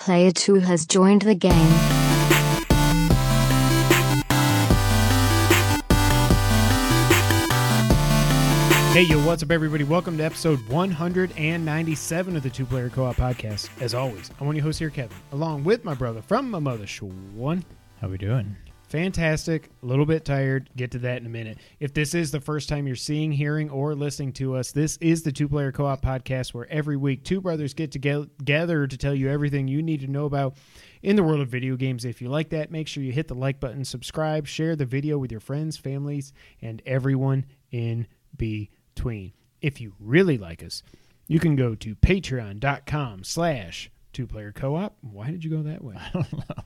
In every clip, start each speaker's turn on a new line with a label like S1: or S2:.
S1: Player 2 has joined the game.
S2: Hey, yo, what's up, everybody? Welcome to episode 197 of the Two Player Co op Podcast. As always, I'm one of your hosts here, Kevin, along with my brother from my mother, Sean.
S3: How we doing?
S2: Fantastic, a little bit tired. Get to that in a minute. If this is the first time you're seeing, hearing, or listening to us, this is the Two Player Co op Podcast where every week two brothers get together to tell you everything you need to know about in the world of video games. If you like that, make sure you hit the like button, subscribe, share the video with your friends, families, and everyone in between. If you really like us, you can go to patreon.com slash two player co-op. Why did you go that way?
S3: I don't know.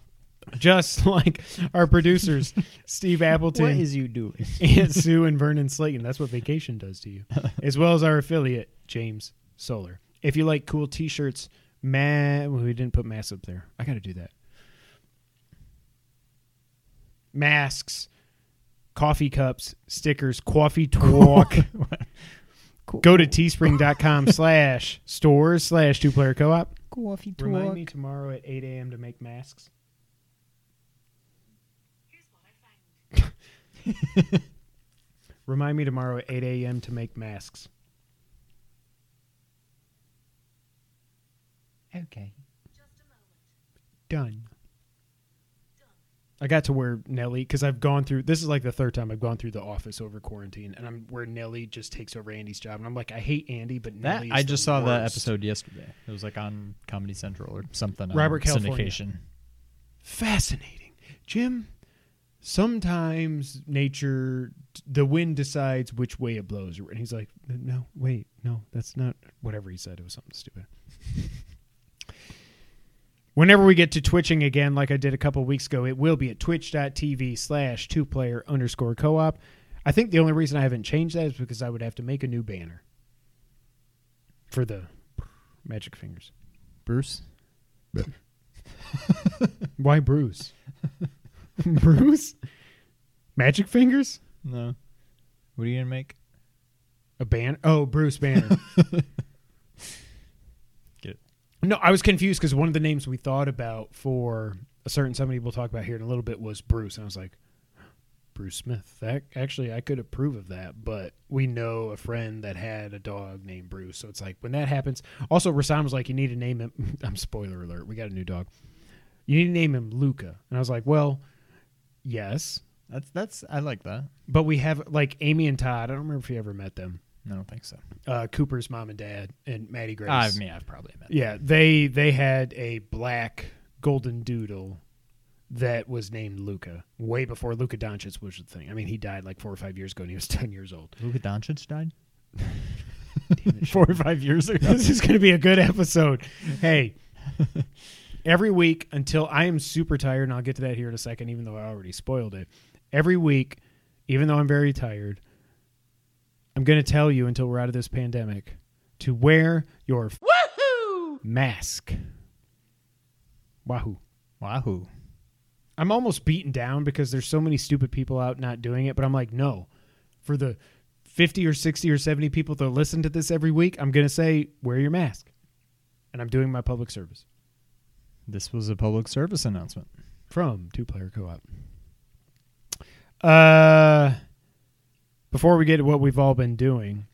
S2: Just like our producers, Steve Appleton.
S3: What is you doing?
S2: Aunt Sue and Vernon Slayton. That's what vacation does to you. As well as our affiliate, James Solar. If you like cool t shirts, ma well, we didn't put masks up there. I gotta do that. Masks, coffee cups, stickers, coffee talk. Go to teespring.com slash stores slash two player co op.
S3: Coffee talk.
S2: Remind me tomorrow at 8 a.m. to make masks. Remind me tomorrow at 8 a.m. to make masks.
S3: Okay.
S2: Done. I got to where Nelly because I've gone through. This is like the third time I've gone through the office over quarantine, and I'm where Nelly just takes over Andy's job, and I'm like, I hate Andy, but
S3: That
S2: Nelly.
S3: I
S2: is
S3: just
S2: the
S3: saw that
S2: worst.
S3: episode yesterday. It was like on Comedy Central or something. on
S2: Robert California.
S3: syndication.
S2: Fascinating, Jim. Sometimes nature, the wind decides which way it blows, and he's like, "No, wait, no, that's not whatever he said. It was something stupid." Whenever we get to twitching again, like I did a couple weeks ago, it will be at twitch.tv slash two player underscore co op. I think the only reason I haven't changed that is because I would have to make a new banner for the magic fingers.
S3: Bruce.
S2: Why Bruce? Bruce? Magic fingers?
S3: No. What are you gonna make?
S2: A banner? Oh, Bruce Banner.
S3: Get it.
S2: No, I was confused because one of the names we thought about for a certain somebody we'll talk about here in a little bit was Bruce. And I was like, Bruce Smith. That actually I could approve of that, but we know a friend that had a dog named Bruce. So it's like when that happens. Also, Rasan was like, you need to name him. I'm spoiler alert. We got a new dog. You need to name him Luca. And I was like, well, yes,
S3: That's that's I like that.
S2: but we have like Amy and Todd. I don't remember if you ever met them.
S3: I don't think so.
S2: Uh, Cooper's mom and dad and Maddie Grace.
S3: I mean, I've probably met.
S2: Yeah, they they had a black golden doodle that was named Luca way before Luka Doncic was the thing. I mean, he died like four or five years ago, and he was ten years old.
S3: Luka Doncic died.
S2: four or five years ago. this is going to be a good episode. Hey, every week until I am super tired, and I'll get to that here in a second, even though I already spoiled it. Every week, even though I'm very tired, I'm going to tell you until we're out of this pandemic to wear your mask. Wahoo.
S3: Wahoo!
S2: I'm almost beaten down because there's so many stupid people out not doing it, but I'm like, no. For the 50 or 60 or 70 people that listen to this every week, I'm going to say, wear your mask. And I'm doing my public service
S3: This was a public service announcement.
S2: from Two Player Co op. Uh, before we get to what we've all been doing,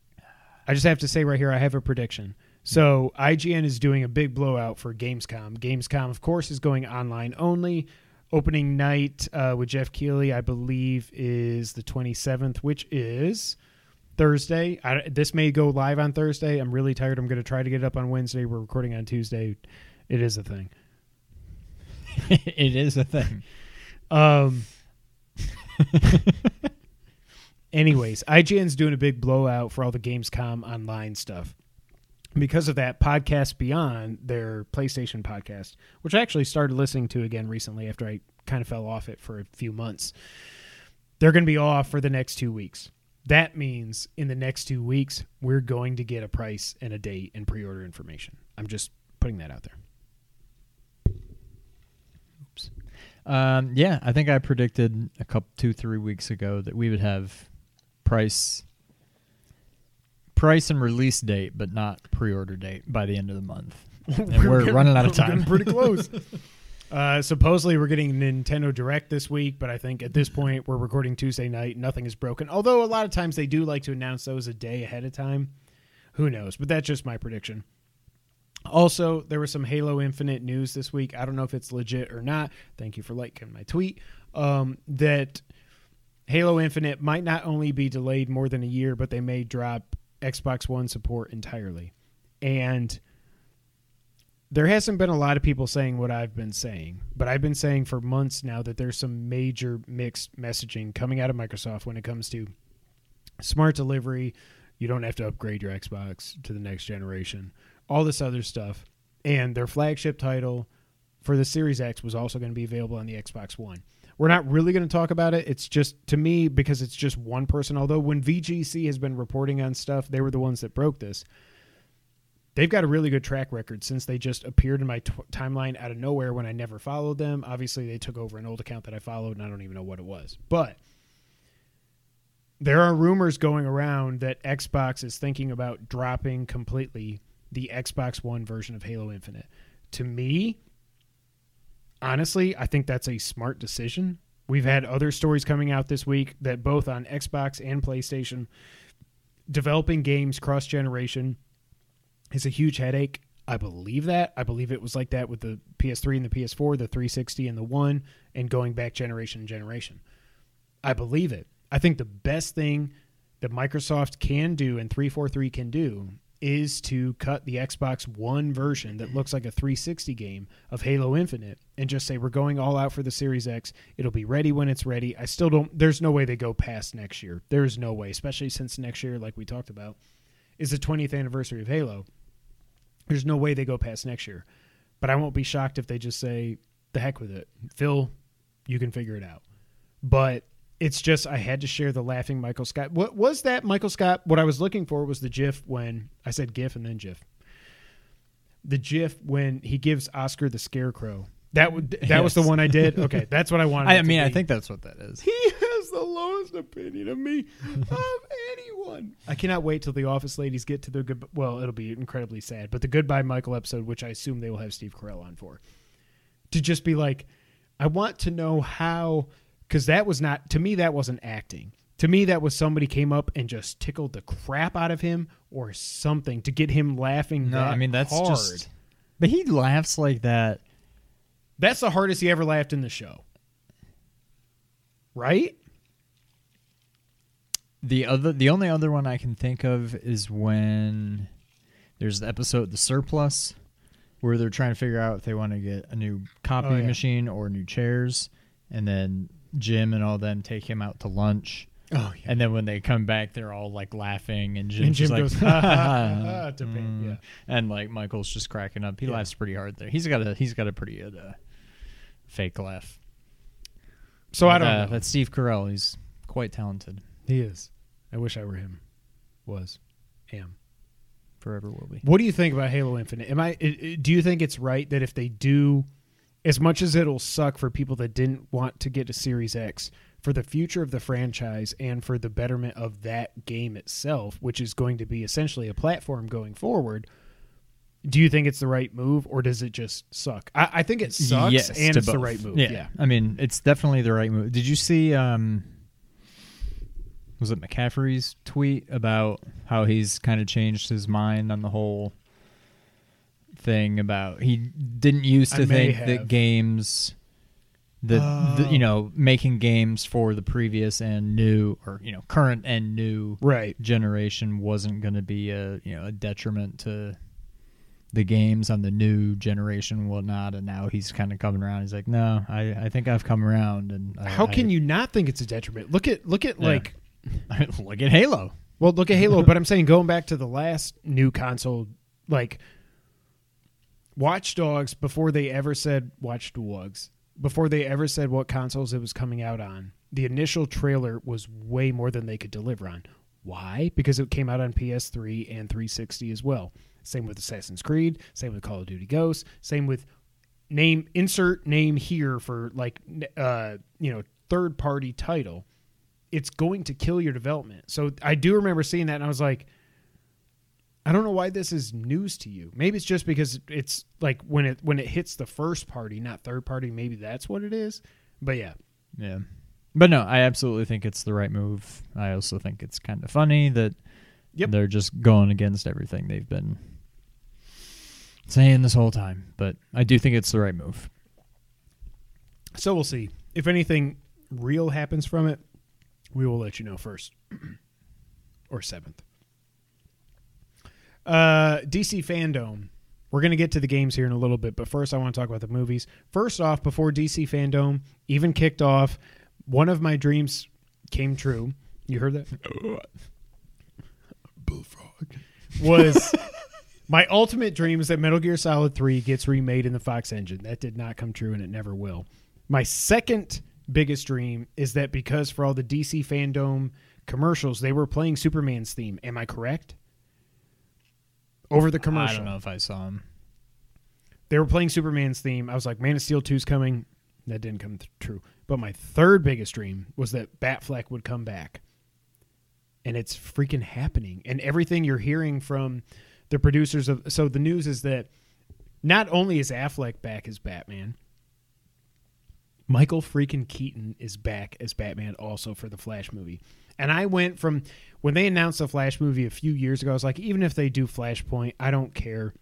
S2: I just have to say right here, I have a prediction. So IGN is doing a big blowout for Gamescom. Gamescom, of course, is going online only. Opening night uh, with Geoff Keighley, I believe, is the 27th, which is Thursday. I, this may go live on Thursday. I'm really tired. I'm going to try to get it up on Wednesday. We're recording on Tuesday. It is a thing.
S3: it is a thing.
S2: Um. anyways, IGN's doing a big blowout for all the Gamescom online stuff. Because of that, Podcast Beyond, their PlayStation podcast, which I actually started listening to again recently after I kind of fell off it for a few months, they're going to be off for the next two weeks. That means in the next two weeks, we're going to get a price and a date and pre order information. I'm just putting that out there.
S3: Um, yeah, I think I predicted a couple, two, three weeks ago that we would have price, price and release date, but not pre-order date by the end of the month. And we're running out of
S2: getting
S3: time.
S2: pretty close. Uh, supposedly we're getting Nintendo Direct this week, but I think at this point we're recording Tuesday night. Nothing is broken. Although a lot of times they do like to announce those a day ahead of time. Who knows? But that's just my prediction. Also, there was some Halo Infinite news this week. I don't know if it's legit or not. Thank you for liking my tweet. Um, that Halo Infinite might not only be delayed more than a year, but they may drop Xbox One support entirely. And there hasn't been a lot of people saying what I've been saying, but I've been saying for months now that there's some major mixed messaging coming out of Microsoft when it comes to smart delivery. You don't have to upgrade your Xbox to the next generation, all this other stuff. And their flagship title for the Series X was also going to be available on the Xbox One. We're not really going to talk about it. It's just to me because it's just one person. Although when VGC has been reporting on stuff, they were the ones that broke this they've got a really good track record since they just appeared in my t- timeline out of nowhere when I never followed them. Obviously, they took over an old account that I followed, and I don't even know what it was. But there are rumors going around that Xbox is thinking about dropping completely the Xbox One version of Halo Infinite. To me, honestly, I think that's a smart decision. We've had other stories coming out this week that both on Xbox and PlayStation, developing games cross generation is a huge headache. I believe that. I believe it was like that with the PS3 and the PS4, the 360 and the One, and going back generation and generation. I believe it. I think the best thing that Microsoft can do and 343 can do is to cut the Xbox One version that looks like a 360 game of Halo Infinite and just say we're going all out for the Series X. It'll be ready when it's ready. I still don't there's no way they go past next year. There's no way, especially since next year like we talked about is the 20th anniversary of Halo. There's no way they go past next year. But I won't be shocked if they just say the heck with it. Phil, you can figure it out. But it's just I had to share the laughing Michael Scott. What was that Michael Scott? What I was looking for was the GIF when I said GIF and then GIF. The GIF when he gives Oscar the scarecrow. That would that was the one I did. Okay, that's what I wanted.
S3: I,
S2: it
S3: I
S2: to
S3: mean, I think that's what that is.
S2: he has the lowest opinion of me of anyone. I cannot wait till the office ladies get to their good. Well, it'll be incredibly sad, but the goodbye Michael episode, which I assume they will have Steve Carell on for, to just be like, I want to know how, because that was not to me that wasn't acting. To me, that was somebody came up and just tickled the crap out of him or something to get him laughing.
S3: No,
S2: that
S3: I mean that's
S2: hard.
S3: just. But he laughs like that.
S2: That's the hardest he ever laughed in the show. Right?
S3: The other, the only other one I can think of is when there's the episode "The Surplus," where they're trying to figure out if they want to get a new copy
S2: Oh, yeah.
S3: machine or new chairs, and then Jim and all them take him out to lunch.
S2: Oh
S3: And then when they come back, they're all like laughing, and Jim's
S2: And Jim
S3: like,
S2: goes, "Ha, ha, ha, ha," to
S3: Mm.
S2: yeah.
S3: and like Michael's just cracking up. He
S2: Yeah.
S3: laughs pretty hard there. He's got a he's got a pretty good uh, fake laugh.
S2: So I don't
S3: Uh,
S2: know.
S3: That's Steve Carell. He's quite talented.
S2: He is. I wish I were him. Was. Am.
S3: Forever will be.
S2: What do you think about Halo Infinite? Am i- Do you think it's right that if they do, as much as it'll suck for people that didn't want to get a Series X, for the future of the franchise and for the betterment of that game itself, which is going to be essentially a platform going forward, do you think it's the right move or does it just suck? I, I think it sucks
S3: Yes,
S2: and it's the right move.
S3: Yeah.
S2: yeah.
S3: I mean, it's definitely the right move. Did you see? um Was it McCaffrey's tweet about how he's kind of changed his mind on the whole thing about he didn't used to
S2: may
S3: think that games. The, the
S2: Oh.
S3: you know making games for the previous and new or you know current and new
S2: Right.
S3: generation wasn't going to be a you know a detriment to the games on the new generation and whatnot and now he's kind of coming around he's like no i i think i've come around and I,
S2: How can
S3: I,
S2: you not think it's a detriment? Look at look at
S3: Yeah.
S2: like
S3: look at halo
S2: Well, look at Halo, but I'm saying going back to the last new console, like Watch Dogs, before they ever said Watch Dogs, before they ever said what consoles it was coming out on, the initial trailer was way more than they could deliver on. Why? Because it came out on PS3 and 360 as well. Same with Assassin's Creed, same with Call of Duty Ghosts, same with name insert name here for like uh you know third party title it's going to kill your development so i do remember seeing that and i was like I don't know why this is news to you. Maybe it's just because it's like when it when it hits the first party, not third party. Maybe that's what it is. But yeah,
S3: Yeah. But no, I absolutely think it's the right move. I also think it's kind of funny that
S2: Yep.
S3: they're just going against everything they've been saying this whole time. But I do think it's the right move.
S2: so we'll see if anything real happens from it. We will let you know first or seventh. Uh, DC Fandom. We're going to get to the games here in a little bit, but first I want to talk about the movies. First off, before DC Fandom even kicked off, one of my dreams came true. You heard that? Bullfrog. Was my ultimate dream is that Metal Gear Solid 3 gets remade in the Fox engine. That did not come true and it never will. My second biggest dream is that because for all the DC Fandom commercials, they were playing Superman's theme. Am I correct? Over the commercial.
S3: I don't know if I saw him.
S2: They were playing Superman's theme. I was like, Man of Steel 2's coming. That didn't come th- true. But my third biggest dream was that Batfleck would come back. And it's freaking happening. And everything you're hearing from the producers of so the news is that not only is Affleck back as Batman, Michael freaking Keaton is back as Batman also for the Flash movie. And I went from when they announced the Flash movie a few years ago, I was like, even if they do Flashpoint, I don't care.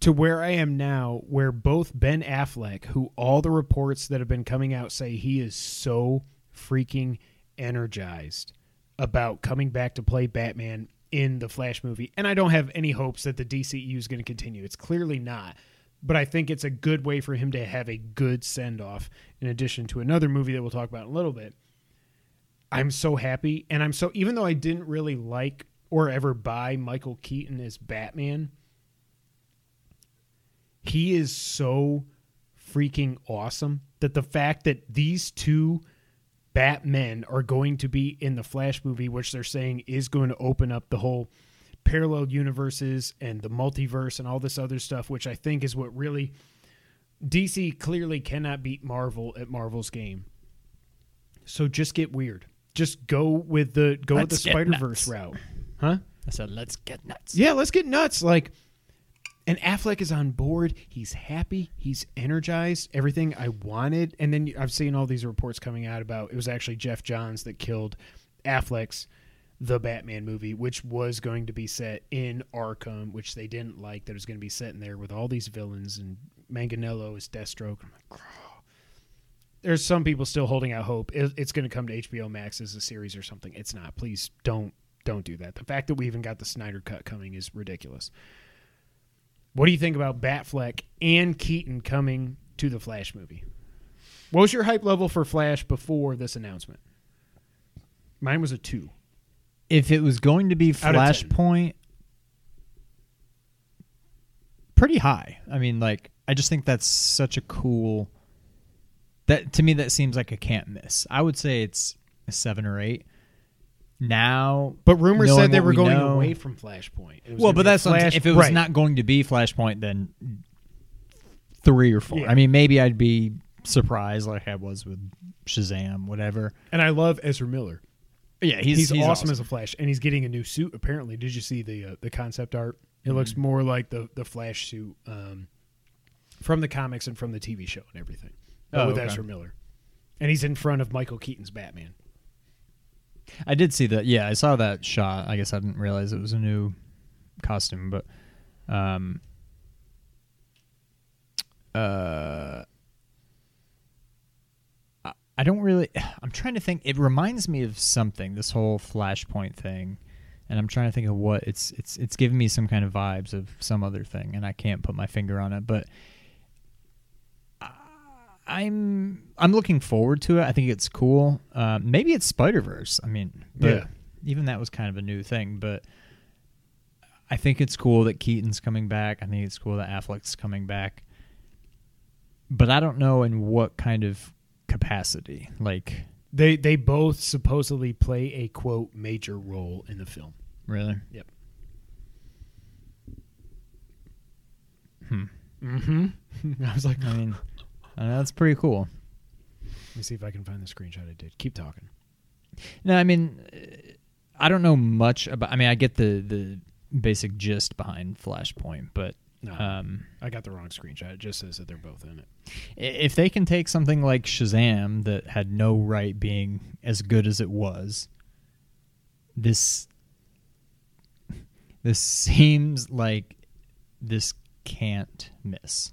S2: To where I am now, where both Ben Affleck, who all the reports that have been coming out say he is so freaking energized about coming back to play Batman in the Flash movie. And I don't have any hopes that the DCEU is going to continue. It's clearly not. But I think it's a good way for him to have a good send off, in addition to another movie that we'll talk about in a little bit. I'm so happy. And I'm so, even though I didn't really like or ever buy Michael Keaton as Batman, he is so freaking awesome that the fact that these two Batmen are going to be in the Flash movie, which they're saying is going to open up the whole parallel universes and the multiverse and all this other stuff, which I think is what really DC clearly cannot beat Marvel at Marvel's game. So just get weird. Just go with the go with
S3: Let's
S2: the Spider Verse route. Huh?
S3: I said, let's get nuts.
S2: Yeah, let's get nuts. Like, and Affleck is on board. He's happy. He's energized. Everything I wanted. And then I've seen all these reports coming out about it was actually Geoff Johns that killed Affleck's the Batman movie, which was going to be set in Arkham, which they didn't like. That it was going to be set in there with all these villains and Manganiello is Deathstroke. I'm like, "Grr." There's some people still holding out hope. It- It's going to come to HBO Max as a series or something. It's not. Please don't don't do that. The fact that we even got the Snyder cut coming is ridiculous. What do you think about Batfleck and Keaton coming to the Flash movie? What was your hype level for Flash before this announcement? Mine was a two.
S3: If it was going to be
S2: Out of 10.
S3: Flashpoint, pretty high. I mean, like, I just think that's such a cool. That to me, that seems like a can't miss. I would say it's a seven or eight. Now,
S2: But rumors said they were
S3: we
S2: going
S3: know-
S2: away from Flashpoint.
S3: Well, but that's what I'm saying.
S2: Flash-
S3: if it was
S2: right.
S3: not going to be Flashpoint, then three or four.
S2: Yeah.
S3: I mean, maybe I'd be surprised, like I was with Shazam, whatever.
S2: And I love Ezra Miller.
S3: Yeah,
S2: He's, he's awesome, as a Flash, and he's getting a new suit. Apparently, did you see the uh, the concept art? It looks
S3: Mm-hmm.
S2: more like the the Flash suit um, from the comics and from the TV show and everything, but
S3: Oh,
S2: with
S3: okay.
S2: Ezra Miller, and he's in front of Michael Keaton's Batman.
S3: I did see that. Yeah, I saw that shot. I guess I didn't realize it was a new costume, but um, uh, I- I don't really. I'm trying to think. It reminds me of something. This whole Flashpoint thing, and I'm trying to think of what it's. It's it's giving me some kind of vibes of some other thing, and I can't put my finger on it, but. I'm I'm looking forward to it. I think it's cool. Um, maybe it's Spider Verse. I mean, but
S2: Yeah.
S3: even that was kind of a new thing. But I think it's cool that Keaton's coming back. I think it's cool that Affleck's coming back. But I don't know in what kind of capacity. Like,
S2: They they both supposedly play a quote major role in the film.
S3: really?
S2: Yep.
S3: Hmm.
S2: Mm-hmm. I was like,
S3: I mean, Know, that's pretty cool.
S2: let me see if I can find the screenshot I did. Keep talking.
S3: No, I mean, uh, I don't know much about. I mean, I get the the basic gist behind Flashpoint, but
S2: No,
S3: um,
S2: I got the wrong screenshot. It just says that they're both in it.
S3: if they can take something like Shazam that had no right being as good as it was, this this seems like this can't miss.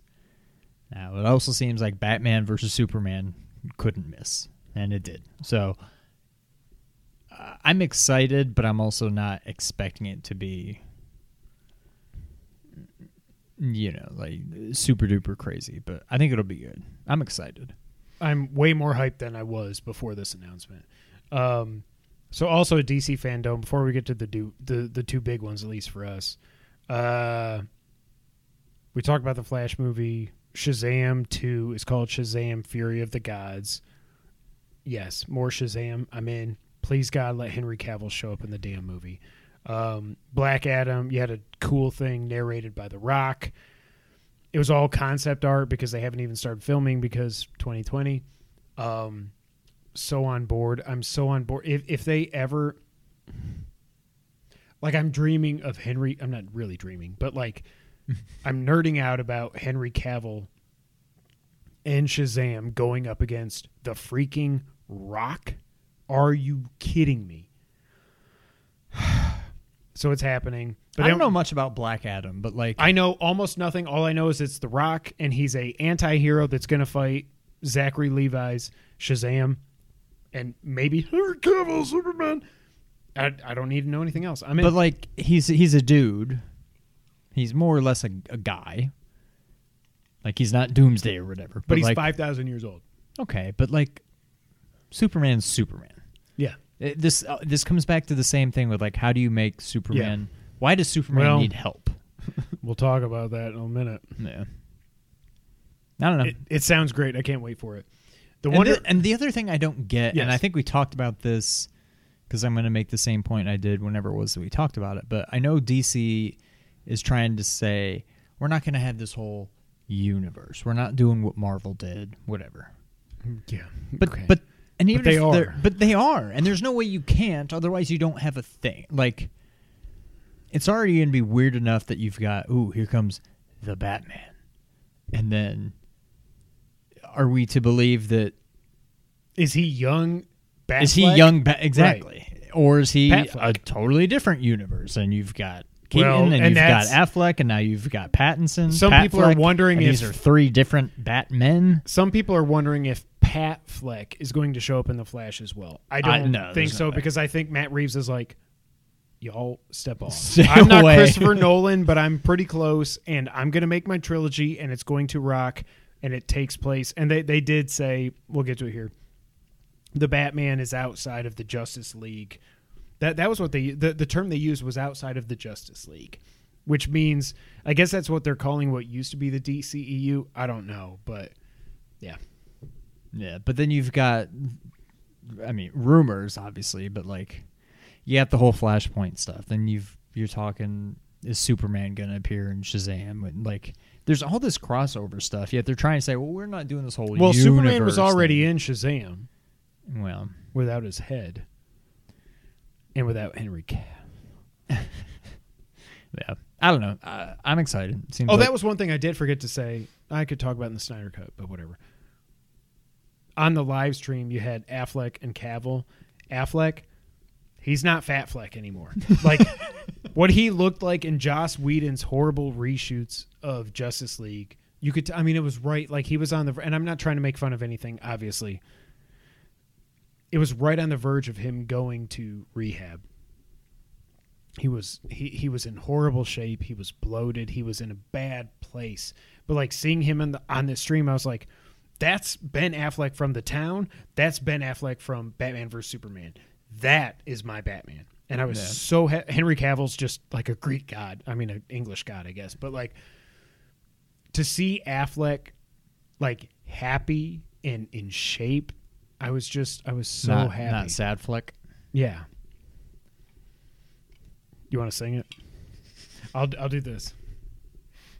S3: Now it also seems like Batman versus Superman couldn't miss, and it did. So uh, I'm excited, but I'm also not expecting it to be, you know, like super duper crazy. But I think it'll be good. I'm excited.
S2: I'm way more hyped than I was before this announcement. Um, so also a DC fandom. Before we get to the do, the the two big ones, at least for us, uh, we talked about the Flash movie. Shazam Two is called Shazam: Fury of the Gods. Yes, more Shazam. I'm in. Please God, let Henry Cavill show up in the damn movie. Um, Black Adam. You had a cool thing narrated by The Rock it was all concept art because they haven't even started filming because 2020 um so on board i'm so on board if if they ever like i'm dreaming of henry i'm not really dreaming but like i'm nerding out about henry cavill and shazam going up against the freaking rock are you kidding me so it's happening but
S3: I
S2: they
S3: don't know much about Black Adam, but like
S2: I know almost nothing. All I know is it's The Rock, and he's a anti-hero that's going to fight Zachary Levi's Shazam, and maybe Henry Cavill Superman. I, I don't need to know anything else. I mean,
S3: but like he's he's a dude. He's more or less a, a guy. Like he's not Doomsday or whatever. But,
S2: but he's
S3: like,
S2: five thousand years old.
S3: Okay, but like Superman's Superman.
S2: Yeah,
S3: It- this uh, this comes back to the same thing with like how do you make Superman? Why does Superman
S2: Well-
S3: need help?
S2: we'll talk about that in a minute.
S3: Yeah. I don't know.
S2: It, it sounds great. I can't wait for it. The
S3: and,
S2: wonder,
S3: the, and the other thing I don't get,
S2: Yes.
S3: and I think we talked about this because I'm going to make the same point I did whenever it was that we talked about it. But I know DC is trying to say we're not going to have this whole universe. We're not doing what Marvel did, whatever.
S2: yeah,
S3: But
S2: okay.
S3: but and even
S2: they
S3: if they're- but they are, and there's no way you can't. Otherwise, you don't have a thing. Like it's already going to be weird enough that you've got. Ooh, here comes the Batman, and then are we to believe that
S2: is he young? Batman?
S3: Is he young? Ba- exactly, or is he
S2: Patfleck.
S3: a totally different universe? And you've got Keaton,
S2: Well,
S3: and,
S2: and
S3: you've got Affleck, and now you've got Pattinson.
S2: Some people are wondering
S3: and these are three different Batmen.
S2: Some people are wondering if Pat Fleck is going to show up in the Flash as well. I don't
S3: I- no,
S2: think so
S3: no
S2: because I think Matt Reeves is like, y'all step off.
S3: Stay
S2: I'm not
S3: away.
S2: Christopher Nolan, but I'm pretty close, and I'm going to make my trilogy, and it's going to rock, and it takes place. And they they did say we'll get to it here. The Batman is outside of the Justice League. That that was what they the, the term they used was outside of the Justice League, which means I guess that's what they're calling what used to be the DCEU. I don't know, but yeah.
S3: Yeah, but then you've got, I mean, rumors obviously, but like, you got the whole Flashpoint stuff. Then you've you're talking is Superman gonna appear in Shazam? And like, there's all this crossover stuff. Yet they're trying to say, well, we're not doing this whole.
S2: Well, Superman was already
S3: thing.
S2: in Shazam
S3: Well,
S2: without his head and without Henry Cavill.
S3: yeah, I don't know. I, I'm excited. Seems
S2: Oh,
S3: like-
S2: that was one thing I did forget to say. I could talk about in the Snyder Cut, but whatever. On the live stream, you had Affleck and Cavill. Affleck, he's not Fat Fleck anymore. Like what he looked like in Joss Whedon's horrible reshoots of Justice League. You could, t- I mean, it was right. Like he was on the, and I'm not trying to make fun of anything, obviously. It was right on the verge of him going to rehab. He was he he was in horrible shape. He was bloated. He was in a bad place. But like seeing him in the, on this stream, I was like, "That's Ben Affleck from the town. That's Ben Affleck from Batman vs Superman. That is my Batman." And I was
S3: Yeah.
S2: so he- Henry Cavill's just like a Greek god. I mean, an English god, I guess. But like to see Affleck like happy and in shape, I was just I was so
S3: not,
S2: happy.
S3: not sad flick.
S2: Yeah. You want to sing it? I'll I'll do this.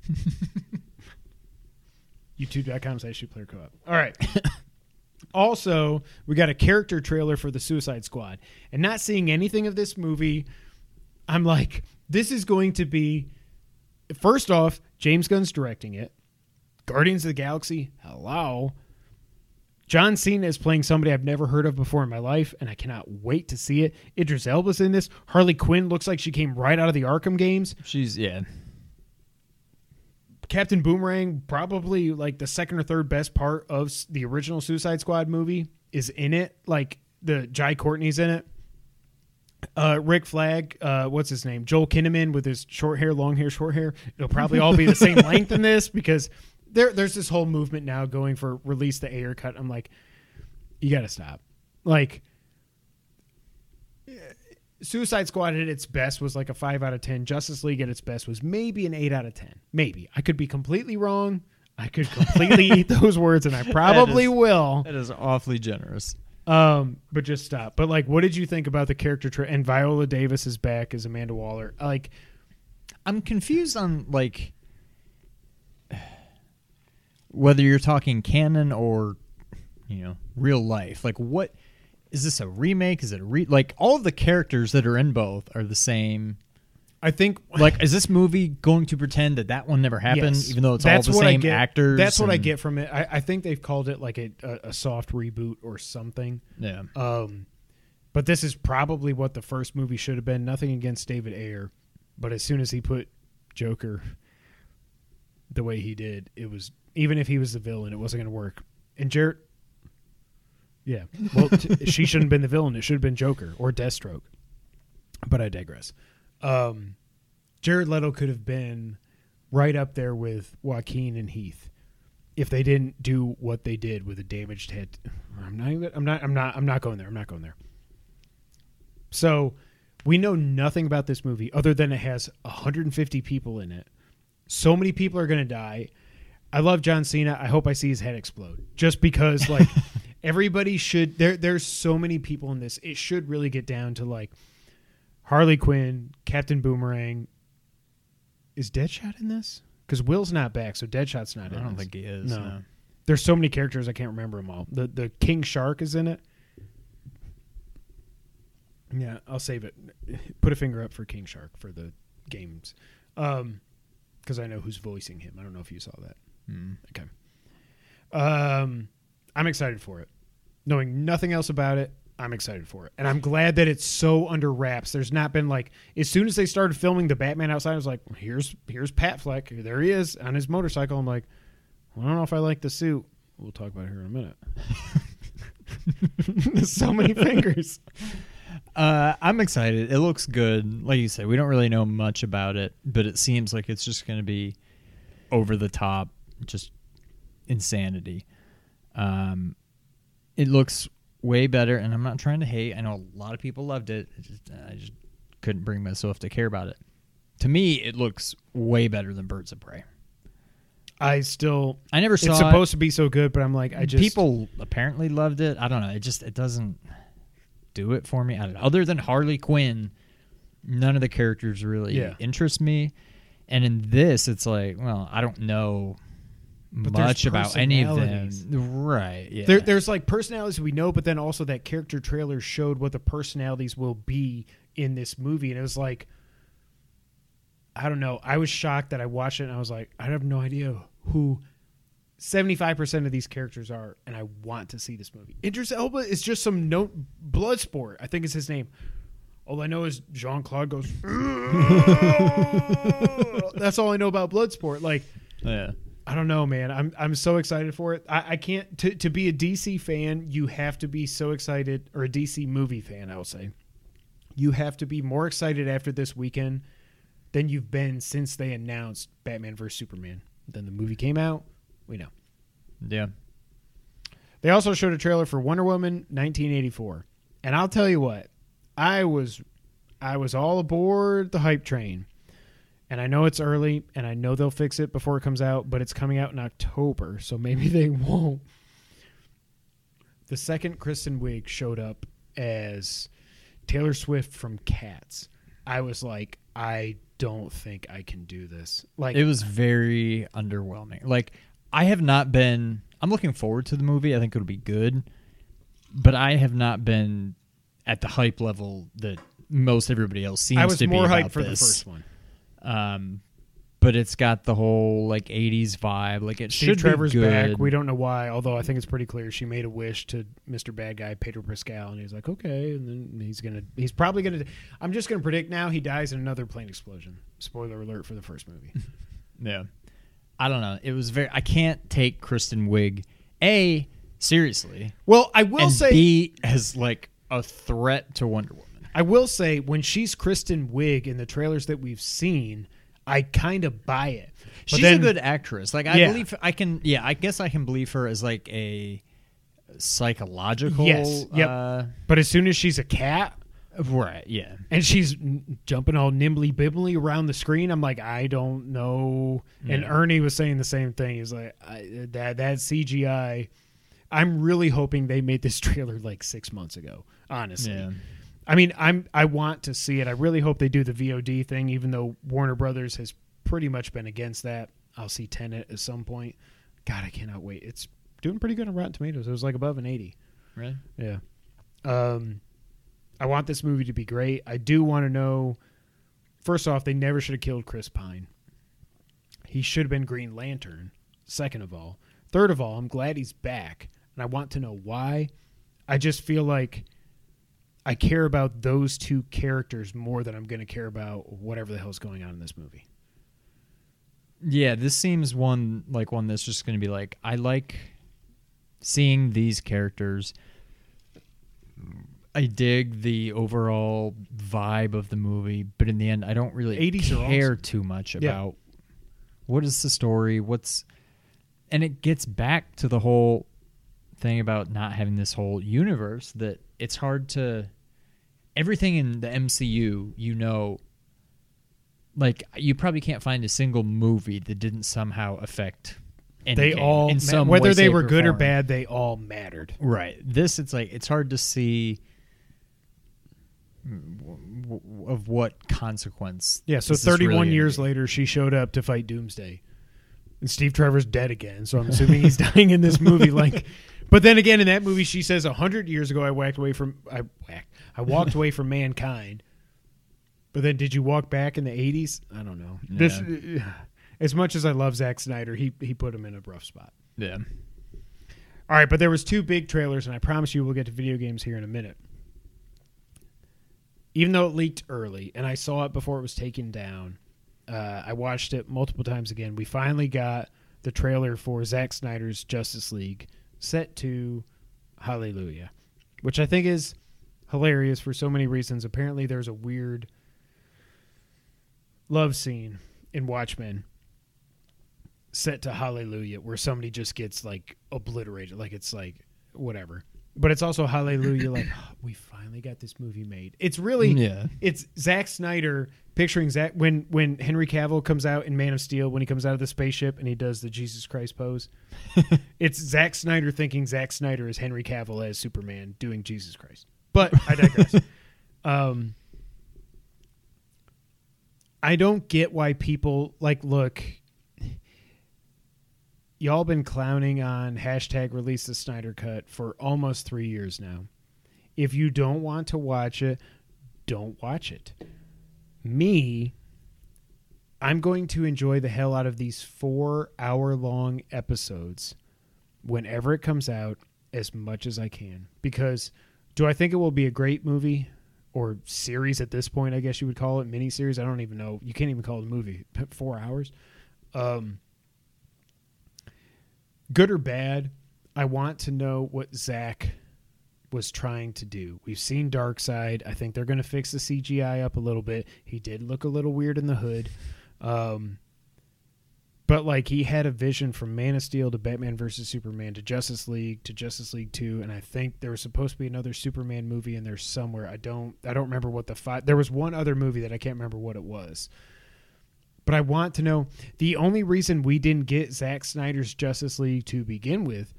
S2: YouTube.com slash shoot player co-op. All right. Also, we got a character trailer for the Suicide Squad. And not seeing anything of this movie, I'm like, this is going to be first off, James Gunn's directing it. Guardians of the Galaxy, hello. John Cena is playing somebody I've never heard of before in my life, and I cannot wait to see it. Idris Elba's in this. Harley Quinn looks like she came right out of the Arkham games.
S3: She's yeah.
S2: Captain Boomerang, probably like the second or third best part of the original Suicide Squad movie, is in it. Like the Jai Courtney's in it. Uh, Rick Flag, uh, what's his name? Joel Kinnaman with his short hair, long hair, short hair. It'll probably all be the same length in this because there, there's this whole movement now going for release the Ayer cut. I'm like, you got to stop. Like, Suicide Squad at its best was like a five out of ten. Justice League at its best was maybe an eight out of ten. Maybe I could be completely wrong. I could completely eat those words, and I probably
S3: is-
S2: will.
S3: That is awfully generous.
S2: Um, but just stop. But like, what did you think about the character? Tra- and Viola Davis is back as Amanda Waller. Like,
S3: I'm confused on like whether you're talking canon or you know real life. Like, what is this a remake? Is it a re like all of the characters that are in both are the same?
S2: I think
S3: Like, is this movie going to pretend that that one never happened,
S2: Yes.
S3: even though it's
S2: That's
S3: all the same
S2: get.
S3: actors?
S2: That's what I get from it. I, I think they've called it like a, a, a soft reboot or something.
S3: Yeah,
S2: Um, but this is probably what the first movie should have been. Nothing against David Ayer, but as soon as he put Joker the way he did, it was even if he was the villain, it wasn't going to work. And Jarrett, yeah, well, t- she shouldn't have been the villain. It should have been Joker or Deathstroke. But I digress. Um, Jared Leto could have been right up there with Joaquin and Heath if they didn't do what they did with a damaged head. I'm not. I'm not. I'm not. I'm not going there. I'm not going there. So, we know nothing about this movie other than it has 150 people in it. So many people are going to die. I love John Cena. I hope I see his head explode. Just because, like, everybody should. There, there's so many people in this. It should really get down to like Harley Quinn, Captain Boomerang. Is Deadshot in this? Because Will's not back, so Deadshot's not
S3: I don't
S2: this.
S3: think he is.
S2: No.
S3: no.
S2: There's so many characters I can't remember them all. The the King Shark is in it. Yeah, I'll save it. Put a finger up for King Shark for the games, um, because I know who's voicing him. I don't know if you saw that.
S3: Mm.
S2: Okay. Um, I'm excited for it. Knowing nothing else about it, I'm excited for it, and I'm glad that it's so under wraps. There's not been like as soon as they started filming the Batman outside, I was like, "Here's here's Pat Fleck. There he is on his motorcycle." I'm like, I don't know if I like the suit. We'll talk about it here in a minute. There's so many fingers.
S3: Uh, I'm excited. It looks good. Like you said, we don't really know much about it, but it seems like it's just going to be over the top, just insanity. Um, it looks way better, and I'm not trying to hate. I know a lot of people loved it. It just, I just couldn't bring myself to care about it. To me, it looks way better than Birds of Prey.
S2: I still.
S3: I never saw
S2: It's
S3: it.
S2: supposed to be so good, but I'm like, I just
S3: people apparently loved it. I don't know. It just it doesn't do it for me. I don't know. Other than Harley Quinn, none of the characters really
S2: Yeah.
S3: interest me. And in this, it's like, well, I don't know
S2: But
S3: much about any of them. Right? Yeah.
S2: There, there's like personalities we know, but then also that character trailer showed what the personalities will be in this movie, and it was like, I don't know. I was shocked that I watched it, and I was like, I have no idea who. 75% of these characters are, and I want to see this movie. Idris Elba is just some note Bloodsport, I think is his name. All I know is Jean Claude goes. That's all I know about Bloodsport. Like,
S3: yeah.
S2: I don't know, man. I'm I'm so excited for it. I, I can't to to be a DC fan. You have to be so excited, or a DC movie fan. I will say, you have to be more excited after this weekend than you've been since they announced Batman vs Superman. Then the movie came out. We know.
S3: Yeah.
S2: They also showed a trailer for Wonder Woman 1984, and I'll tell you what, I was I was all aboard the hype train. And I know it's early, and I know they'll fix it before it comes out, but it's coming out in October, so maybe they won't. The second Kristen Wiig showed up as Taylor Swift from Cats, I was like, I don't think I can do this. Like,
S3: It was very underwhelming. Like I have not been. I'm looking forward to the movie. I think it'll be good. but I have not been at the hype level that most everybody else seems
S2: I was
S3: to be
S2: more hyped for the first one.
S3: Um, but it's got the whole like '80s vibe. Like it
S2: Steve
S3: should
S2: Trevor's
S3: be good.
S2: back. We don't know why, although I think it's pretty clear she made a wish to Mr. Bad Guy Pedro Pascal, and he's like, okay, and then he's gonna, he's probably gonna. I'm just gonna predict now he dies in another plane explosion. Spoiler alert for the first movie.
S3: Yeah. I don't know. It was very. I can't take Kristen Wiig a seriously,
S2: well, I will
S3: and
S2: say,
S3: b as like a threat to Wonder Woman.
S2: I will say, when she's Kristen Wiig in the trailers that we've seen, I kind of buy it. But
S3: She's
S2: then-
S3: a good actress. Like I
S2: Yeah.
S3: believe I can. Yeah, I guess I can believe her as like a psychological.
S2: Yes, yep.
S3: Uh,
S2: But as soon as she's a cat
S3: right. Yeah.
S2: and she's n- jumping all nimbly bibbly around the screen, I'm like, I don't know. And Ernie was saying the same thing. He's like, I, that that CGI. I'm really hoping they made this trailer like six months ago. Honestly,
S3: Yeah.
S2: I mean, I'm I want to see it. I really hope they do the VOD thing, even though Warner Brothers has pretty much been against that. I'll see Tenet at some point. God, I cannot wait. It's doing pretty good on Rotten Tomatoes. It was like above an 80.
S3: Really.
S2: Yeah. Um, I want this movie to be great. I do want to know. First off, they never should have killed Chris Pine. He should have been Green Lantern. Second of all, third of all, I'm glad he's back, and I want to know why. I just feel like I care about those two characters more than I'm going to care about whatever the hell's going on in this movie.
S3: Yeah, this seems one like one that's just going to be like I like seeing these characters. I dig the overall vibe of the movie, but in the end, I don't really
S2: 80s are
S3: care
S2: awesome.
S3: too much
S2: Yeah.
S3: about what is the story, what's, and it gets back to the whole thing about not having this whole universe that it's hard to everything in the MCU, you know, like you probably can't find a single movie that didn't somehow affect.
S2: They all,
S3: in
S2: ma- whether
S3: way,
S2: they were good or bad, they all mattered.
S3: Right. This, it's like it's hard to see of what consequence.
S2: Yeah, so 31
S3: really
S2: years later, she showed up to fight Doomsday. And Steve Trevor's dead again, so I'm assuming he's dying in this movie. Like, but then again, in that movie, she says hundred years ago, I whacked away from I whacked, I walked away from mankind. But then, did you walk back in the 80s? I don't know. This, as much as I love Zack Snyder, he he put him in a rough spot.
S3: Yeah.
S2: All right, but there was two big trailers, and I promise you we'll get to video games here in a minute. Even though it leaked early, and I saw it before it was taken down, uh, I watched it multiple times again. We finally got the trailer for Zack Snyder's Justice League set to Hallelujah, which I think is hilarious for so many reasons. Apparently, there's a weird love scene in Watchmen set to Hallelujah where somebody just gets like obliterated, like it's like whatever. But it's also Hallelujah, like oh, we finally got this movie made. It's really
S3: Yeah.
S2: it's Zack Snyder picturing Zack when when Henry Cavill comes out in Man of Steel when he comes out of the spaceship and he does the Jesus Christ pose. it's Zack Snyder thinking Zack Snyder is Henry Cavill as Superman doing Jesus Christ. But I digress. um, I don't get why people like look. Y'all been clowning on hashtag release the Snyder cut for almost three years now. If you don't want to watch it, don't watch it. Me, I'm going to enjoy the hell out of these four hour long episodes whenever it comes out as much as I can. Because do I think it will be a great movie or series at this point? I guess you would call it mini series. I don't even know. You can't even call it a movie. Four hours. Um, good or bad, I want to know what Zach was trying to do. We've seen Darkseid. I think they're going to fix the CGI up a little bit. He did look a little weird in the hood. Um, but like he had a vision from Man of Steel to Batman versus Superman to Justice League to Justice League 2 and I think there was supposed to be another Superman movie in there somewhere. I don't I don't remember what the five there was one other movie that I can't remember what it was. But I want to know the only reason we didn't get Zack Snyder's Justice League to begin with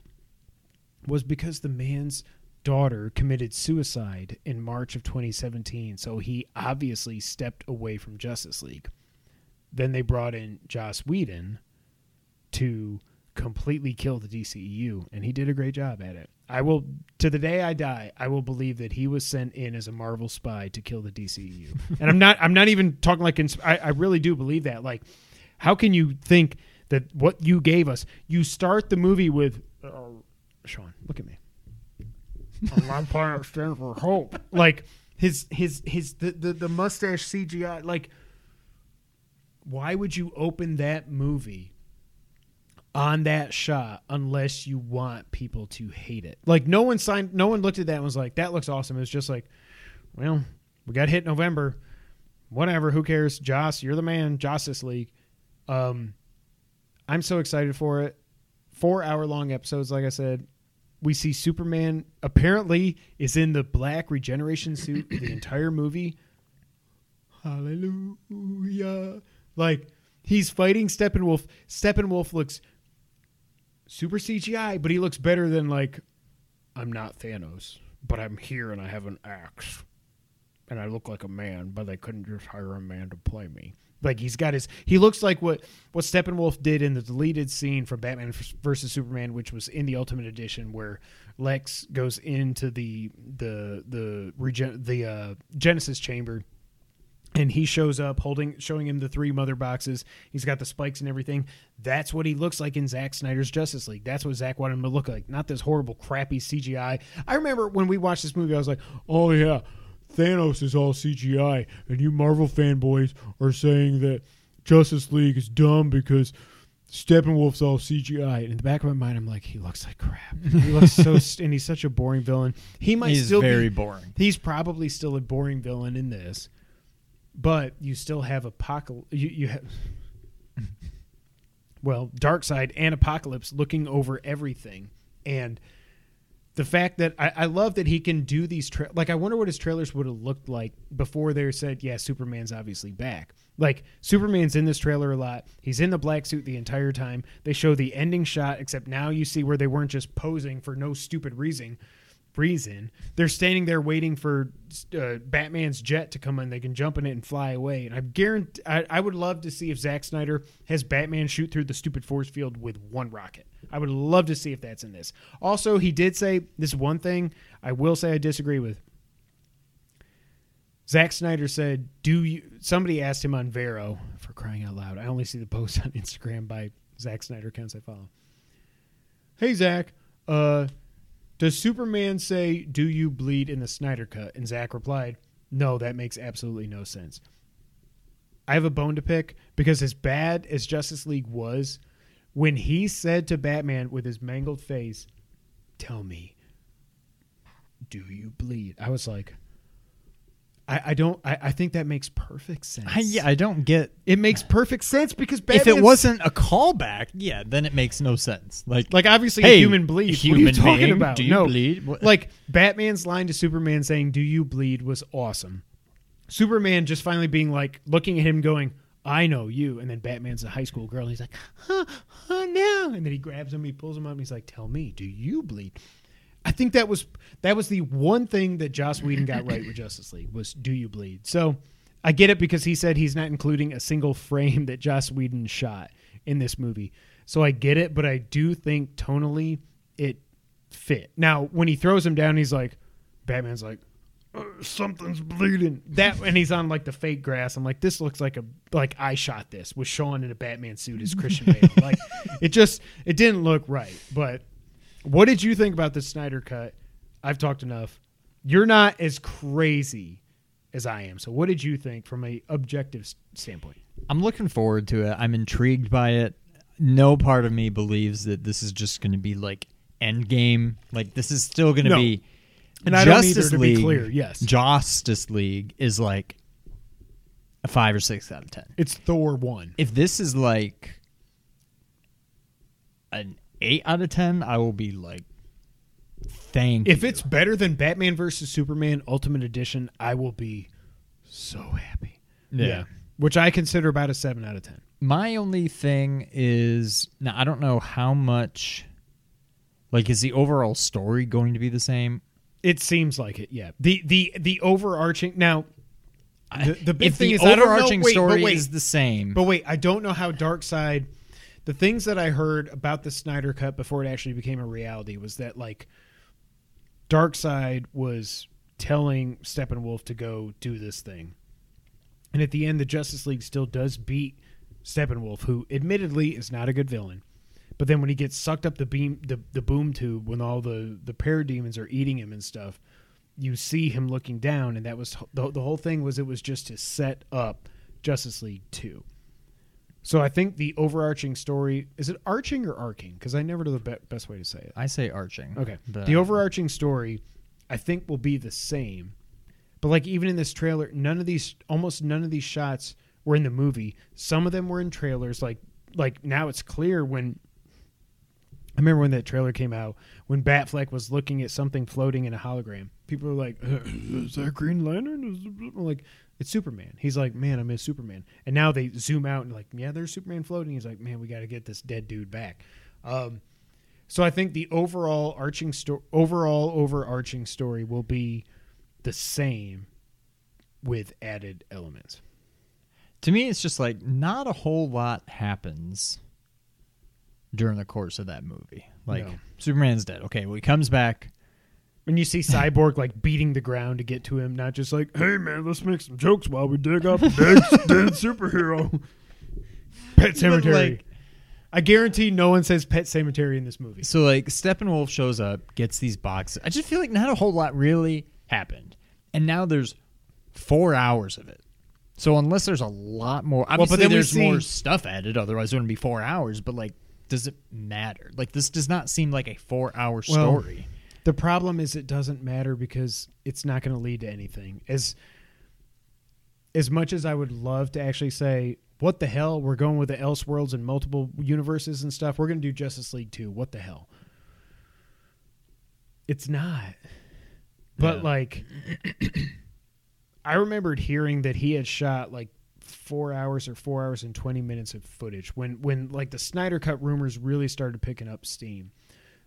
S2: was because the man's daughter committed suicide in March of 2017. So he obviously stepped away from Justice League. Then they brought in Joss Whedon to completely kill the DCEU, and he did a great job at it. I will, to the day I die, I will believe that he was sent in as a Marvel spy to kill the DCEU. and I'm not, I'm not even talking like, cons- I, I really do believe that. Like, how can you think that what you gave us? You start the movie with, uh, Sean, look at me. My planet stands for hope. Like his his his the, the the mustache CGI. Like, why would you open that movie on that shot unless you want people to hate it? Like, no one signed. No one looked at that and was like, "That looks awesome." It was just like, well, we got hit November. Whatever. Who cares? Joss, you're the man. Justice League. Um, I'm so excited for it. Four hour long episodes, like I said. We see Superman apparently is in the black regeneration suit the entire movie. Hallelujah. Like he's fighting Steppenwolf. Steppenwolf looks super CGI, but he looks better than like I'm not Thanos, but I'm here and I have an axe. And I look like a man, but they couldn't just hire a man to play me. Like he's got his he looks like what what Steppenwolf did in the deleted scene from Batman versus Superman, which was in the Ultimate Edition, where Lex goes into the the the regen, the uh, Genesis chamber, and he shows up holding showing him the three mother boxes. He's got the spikes and everything. That's what he looks like in Zack Snyder's Justice League. That's what Zack wanted him to look like, not this horrible, crappy CGI. I remember when we watched this movie, I was like, oh yeah. Thanos is all CGI, and you Marvel fanboys are saying that Justice League is dumb because Steppenwolf's all CGI. And in the back of my mind, I'm like, he looks like crap. He looks so, st- and he's such a boring villain. He might
S3: He's
S2: still
S3: very
S2: be,
S3: boring.
S2: He's probably still a boring villain in this, but you still have apocalypse. You, you have. Well, Darkseid and Apocalypse looking over everything, and the fact that I, I love that he can do these tra- like I wonder what his trailers would have looked like before they said yeah Superman's obviously back like Superman's in this trailer a lot he's in the black suit the entire time they show the ending shot except now you see where they weren't just posing for no stupid reason reason they're standing there waiting for uh, Batman's jet to come in they can jump in it and fly away and I guarantee I, I would love to see if Zack Snyder has Batman shoot through the stupid force field with one rocket I would love to see if that's in this. Also, he did say this one thing I will say I disagree with. Zack Snyder said, "Do you?" Somebody asked him on Vero for crying out loud. I only see the post on Instagram by Zack Snyder accounts I follow. Hey Zack, uh, does Superman say, "Do you bleed in the Snyder cut?" And Zack replied, "No, that makes absolutely no sense." I have a bone to pick because as bad as Justice League was, when he said to Batman with his mangled face, "Tell me, do you bleed?" I was like, I, I don't. I, I think that makes perfect sense.
S3: I, yeah, I don't get.
S2: it makes perfect sense because
S3: If it wasn't a callback, yeah, then it makes no sense. Like,
S2: like obviously
S3: Hey,
S2: a human bleed. what are you talking
S3: being,
S2: about?
S3: do you
S2: no,
S3: bleed? What-
S2: like Batman's line to Superman saying, "Do you bleed?" was awesome. Superman just finally being like, looking at him, going, "I know you," and then Batman's a high school girl, and he's like, "Huh, huh, now," and then he grabs him, he pulls him up, and he's like, "Tell me, do you bleed?" I think that was that was the one thing that Joss Whedon got right with Justice League was do you bleed? So I get it because he said he's not including a single frame that Joss Whedon shot in this movie. So I get it, but I do think tonally it fit. Now when he throws him down, he's like, Batman's like, "Uh, something's bleeding. That and he's on like the fake grass. I'm like, this looks like a like I shot this with Sean in a Batman suit as Christian Bale. like it just it didn't look right. But what did you think about the Snyder cut? I've talked enough. You're not as crazy as I am. So what did you think from a objective standpoint?
S3: I'm looking forward to it. I'm intrigued by it. No part of me believes that this is just going to be like Endgame. Like this is still going to
S2: No.
S3: be.
S2: And I don't
S3: Justice
S2: either, to be clear, yes.
S3: Justice League is like a five or six out of ten.
S2: It's Thor 1.
S3: If this is like an eight out of ten, I will be like, thank.
S2: If
S3: you.
S2: it's better than Batman versus Superman Ultimate Edition, I will be so happy.
S3: Yeah.
S2: Which I consider about a 7 out of 10.
S3: My only thing is now I don't know how much like is the overall story going to be the same?
S2: It seems like it, yeah. The the the overarching now the, the big
S3: if
S2: thing
S3: the
S2: is I don't know-
S3: overarching
S2: wait,
S3: story
S2: wait.
S3: is the same.
S2: But wait, I don't know how Darkseid the things that I heard about the Snyder cut before it actually became a reality was that like Darkseid was telling Steppenwolf to go do this thing. And at the end the Justice League still does beat Steppenwolf, who admittedly is not a good villain. But then when he gets sucked up the beam the, the boom tube when all the the parademons are eating him and stuff, you see him looking down and that was the, the whole thing was it was just to set up Justice League 2. So I think the overarching story is it arching or arcing because I never know the be- best way to say it.
S3: I say arching.
S2: Okay.
S3: but-
S2: The overarching story, I think, will be the same. But like even in this trailer, none of these, almost none of these shots were in the movie. Some of them were in trailers. Like, like now it's clear when. I remember when that trailer came out when Batfleck was looking at something floating in a hologram. People were like, "Uh, "Is that Green Lantern?" Is like, it's Superman. He's like, "Man, I'm in Superman." And now they zoom out and like, "Yeah, there's Superman floating." He's like, "Man, we got to get this dead dude back." Um, so I think the overall arching sto- overall overarching story will be the same with added elements.
S3: To me, it's just like not a whole lot happens during the course of that movie. Like
S2: No.
S3: Superman's dead. Okay, well he comes back.
S2: When you see Cyborg like beating the ground to get to him, not just like, "Hey man, let's make some jokes while we dig up a dead, dead superhero." Pet Cemetery.
S3: like-
S2: I guarantee no one says Pet Cemetery in this movie.
S3: So like Steppenwolf shows up, gets these boxes. I just feel like not a whole lot really happened, and now there's four hours of it. So unless there's a lot more,
S2: but
S3: obviously
S2: then we
S3: there's
S2: see-
S3: more stuff added. Otherwise, it wouldn't be four hours. But like, does it matter? Like this does not seem like a four-hour
S2: Well,
S3: story.
S2: The problem is it doesn't matter because it's not going to lead to anything. As as much as I would love to actually say, "What the hell? We're going with the Elseworlds and multiple universes and stuff. We're going to do Justice League 2. What the hell?" It's not. But
S3: Yeah.
S2: like I remembered hearing that he had shot like 4 hours or 4 hours and 20 minutes of footage when when like the Snyder cut rumors really started picking up steam.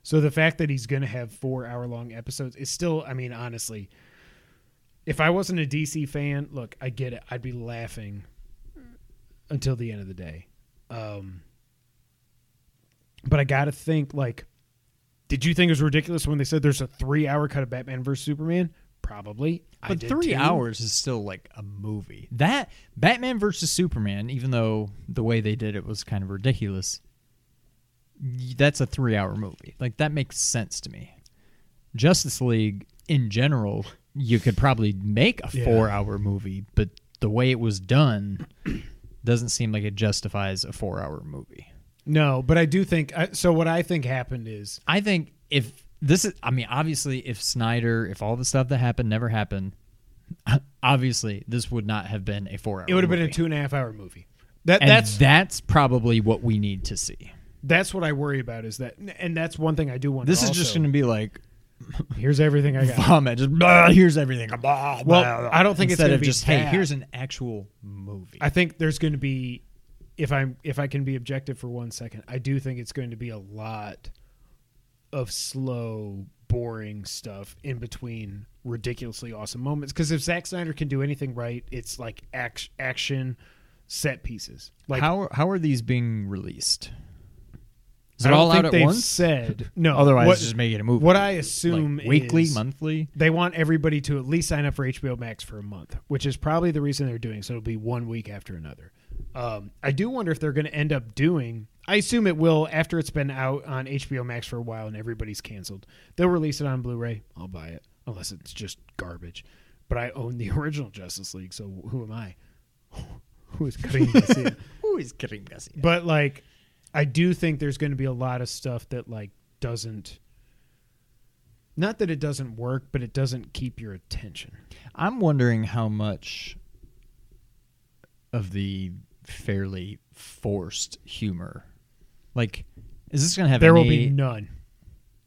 S2: So the fact that he's going to have four hour long episodes is still, I mean, honestly, if I wasn't a DC fan, look, I get it. I'd be laughing until the end of the day. Um, but I got to think, like, did you think it was ridiculous when they said there's a three hour cut of Batman versus Superman? Probably. I
S3: But
S2: did
S3: three
S2: too.
S3: hours is still like a movie. That Batman versus Superman, even though the way they did it was kind of ridiculous, y- that's a three-hour movie. Like that makes sense to me. Justice League in general, you could probably make a
S2: Yeah.
S3: four-hour movie, but the way it was done doesn't seem like it justifies a four-hour movie.
S2: No, but I do think. So what I think happened is
S3: I think if this is, I mean, obviously, if Snyder, if all the stuff that happened never happened, obviously, this would not have been a four hour
S2: it would have been a two and a half hour movie. That
S3: And
S2: that's
S3: that's probably what we need to see.
S2: That's what I worry about is that, and that's one thing I do wonder.
S3: This is just
S2: also.
S3: going to be like
S2: here's everything I got.
S3: vomit. Just blah, here's everything. Blah,
S2: Well,
S3: blah,
S2: I don't think it's
S3: instead
S2: gonna
S3: of
S2: be
S3: just hey, here's an actual movie.
S2: I think there's going to be, if I'm if I can be objective for one second, I do think it's going to be a lot of slow, boring stuff in between ridiculously awesome moments. Because if Zack Snyder can do anything right, it's like act, action set pieces. Like
S3: how how are these being released? Is it all out at once?
S2: said no.
S3: Otherwise,
S2: what,
S3: just make it a movie.
S2: what I assume
S3: like weekly,
S2: is
S3: monthly.
S2: they want everybody to at least sign up for HBO Max for a month, which is probably the reason they're doing. So it'll be one week after another. Um, I do wonder if they're going to end up doing. I assume it will after it's been out on HBO Max for a while and everybody's canceled. They'll release it on Blu-ray. I'll buy it unless it's just garbage. But I own the original Justice League, so who am I? who is Karim?
S3: Who is Karim?
S2: But like, I do think there's going to be a lot of stuff that like doesn't. Not that it doesn't work, but it doesn't keep your attention.
S3: I'm wondering how much of the fairly forced humor, like, is this going to have?
S2: There will
S3: any-
S2: be none.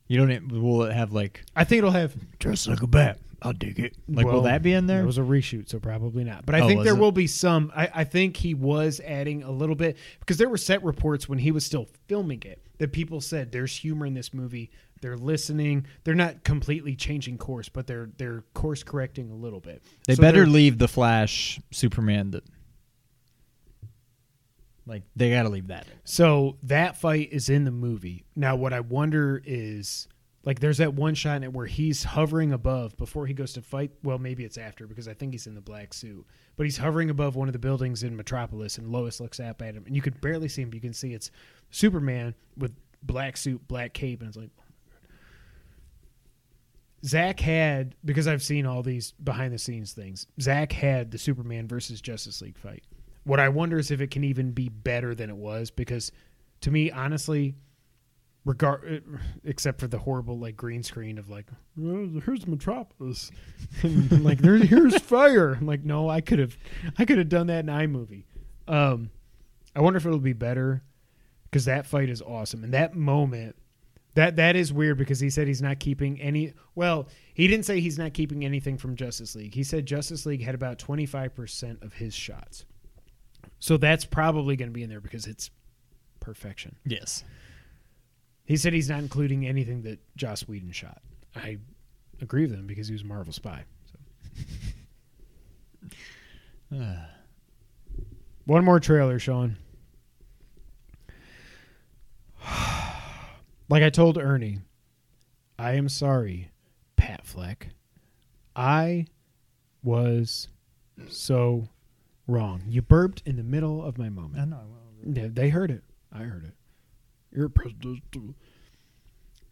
S3: You don't. Will it have like
S2: I think it'll have.
S3: just like a bat? I'll dig it. Like, will
S2: well,
S3: that be in there?
S2: It was a reshoot, so probably not. But I
S3: Oh,
S2: think
S3: was
S2: there
S3: it?
S2: will be some. I, I think he was adding a little bit because there were set reports when he was still filming it that people said there's humor in this movie. They're listening. They're not completely changing course, but they're they're course correcting a little bit.
S3: they
S2: So
S3: better
S2: they're-
S3: leave the Flash Superman that Like they got to leave that.
S2: So that fight is in the movie. Now, what I wonder is like there's that one shot in it where he's hovering above before he goes to fight. Well, maybe it's after because I think he's in the black suit, but he's hovering above one of the buildings in Metropolis, and Lois looks up at him, and you could barely see him. But you can see it's Superman with black suit, black cape, and it's like. Oh Zack had because I've seen all these behind the scenes things. Zack had the Superman versus Justice League fight. What I wonder is if it can even be better than it was because to me, honestly, regard except for the horrible like green screen of like "Oh, here's Metropolis, and like there's here's fire. I'm like, no, I could have, I could have done that in iMovie. Um, I wonder if it'll be better because that fight is awesome and that moment. That that is weird because he said he's not keeping any. Well, he didn't say he's not keeping anything from Justice League. He said Justice League had about twenty five percent of his shots. So that's probably going to be in there because it's perfection.
S3: Yes.
S2: He said he's not including anything that Joss Whedon shot. I agree with him because he was a Marvel spy. So. Uh. One more trailer, Sean. like I told Ernie, I am sorry, Pat Fleck. I was so wrong. You burped in the middle of my moment.
S3: I know.
S2: Yeah, they heard it. I heard it.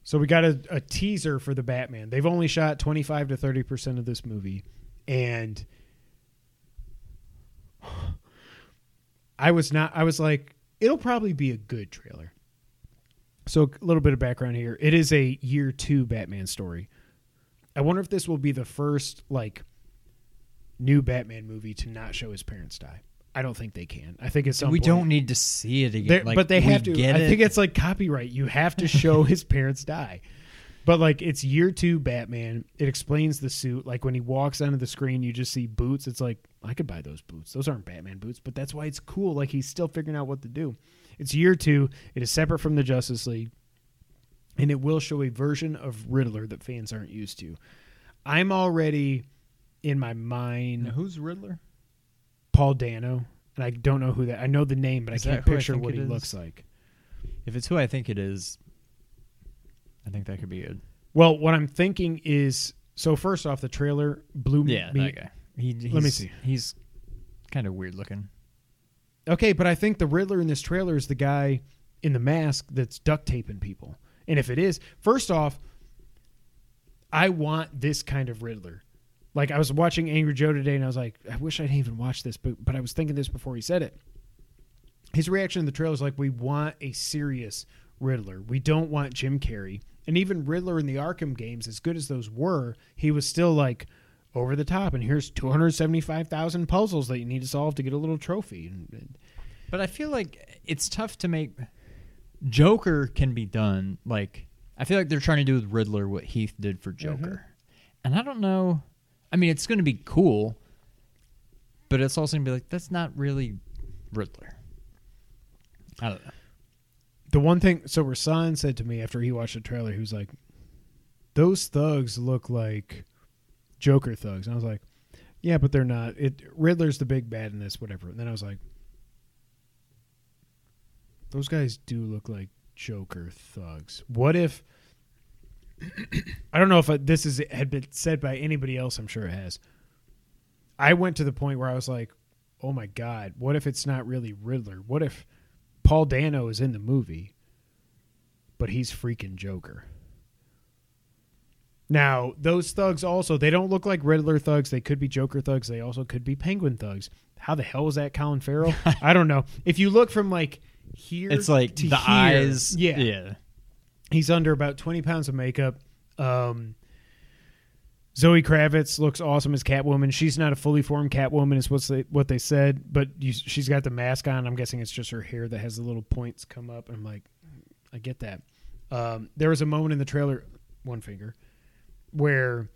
S2: So we got a, a teaser for the Batman. They've only shot 25 to 30 percent of this movie, and I was not. I was like, it'll probably be a good trailer. So a little bit of background here. It is a year two Batman story. I wonder if this will be the first like new Batman movie to not show his parents die. I don't think they can. I think it's something
S3: we don't need to see it again. Like,
S2: but they have to.
S3: Get
S2: I
S3: it.
S2: think it's like copyright. You have to show his parents die. But like it's year two Batman. It explains the suit. Like when he walks onto the screen, you just see boots. It's like I could buy those boots. Those aren't Batman boots, but that's why it's cool. Like he's still figuring out what to do. It's year two. It is separate from the Justice League, and it will show a version of Riddler that fans aren't used to. I'm already in my mind
S3: Now, who's Riddler?
S2: Paul Dano, and I don't know who that. I know the name, but
S3: Is
S2: I can't
S3: who I
S2: picture what he
S3: is?
S2: looks like.
S3: If it's who I think it is, I think that could be good.
S2: Well, what I'm thinking is so. First off, the trailer blew
S3: Yeah,
S2: me.
S3: that guy. He,
S2: Let me see.
S3: He's kind of weird looking.
S2: Okay, but I think the Riddler in this trailer is the guy in the mask that's duct taping people. And if it is, first off, I want this kind of Riddler. Like I was watching Angry Joe today, and I was like, I wish I didn't even watch this, but but I was thinking this before he said it. His reaction in the trailer is like, we want a serious Riddler. We don't want Jim Carrey. And even Riddler in the Arkham games, as good as those were, he was still like over the top. And here's 275,000 puzzles that you need to solve to get a little trophy.
S3: But I feel like it's tough to make. Joker can be done. Like I feel like they're trying to do with Riddler what Heath did for mm-hmm. Joker, and I don't know. I mean, it's going to be cool, but it's also going to be like that's not really Riddler. I don't know.
S2: the one thing so Rasan said to me after he watched the trailer, he was like, "Those thugs look like Joker thugs," and I was like, "Yeah, but they're not. It Riddler's the big bad in this, whatever." And then I was like, "Those guys do look like Joker thugs. What if?" I don't know if I, this is had been said by anybody else. I'm sure it has. I went to the point where I was like, "Oh my god, what if it's not really Riddler? What if Paul Dano is in the movie, but he's freaking Joker?" Now, those thugs also, they don't look like Riddler thugs. They could be Joker thugs. They also could be Penguin thugs. How the hell is that Colin Farrell? I don't know. If you look from like here
S3: It's like
S2: to
S3: the
S2: here,
S3: eyes.
S2: Yeah.
S3: yeah.
S2: He's under about 20 pounds of makeup. Um, Zoe Kravitz looks awesome as Catwoman. She's not a fully formed Catwoman, is what they, what they said, but you, she's got the mask on. I'm guessing it's just her hair that has the little points come up. I'm like, I get that. Um, there was a moment in the trailer, one finger, where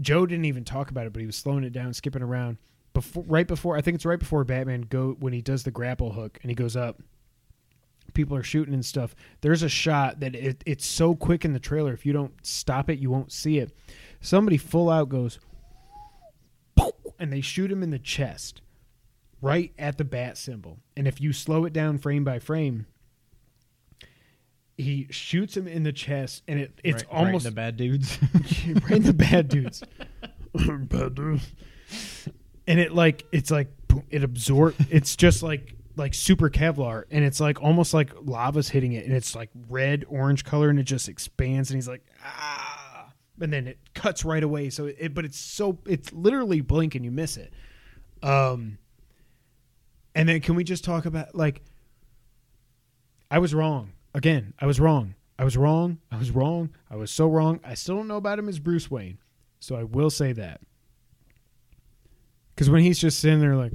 S2: Joe didn't even talk about it, but he was slowing it down, skipping around. Before, right before, I think it's right before Batman go when he does the grapple hook and he goes up people are shooting and stuff. There's a shot that it, it's so quick in the trailer. If you don't stop it, you won't see it. Somebody full out goes, and they shoot him in the chest right at the bat symbol. And if you slow it down frame by frame, he shoots him in the chest, and it it's
S3: Right- right in
S2: almost
S3: the bad dudes.
S2: right in the bad dudes. bad dudes. And it like it's like it absorb. It's just like like super Kevlar, and it's like almost like lava's hitting it, and it's like red orange color, and it just expands, and he's like ah, and then it cuts right away. So it, but it's so it's literally blink and you miss it. Um, and then can we just talk about like I was wrong again. I was wrong. I was wrong. I was wrong. I was so wrong. I still don't know about him as Bruce Wayne. So I will say that. Because when he's just sitting there like,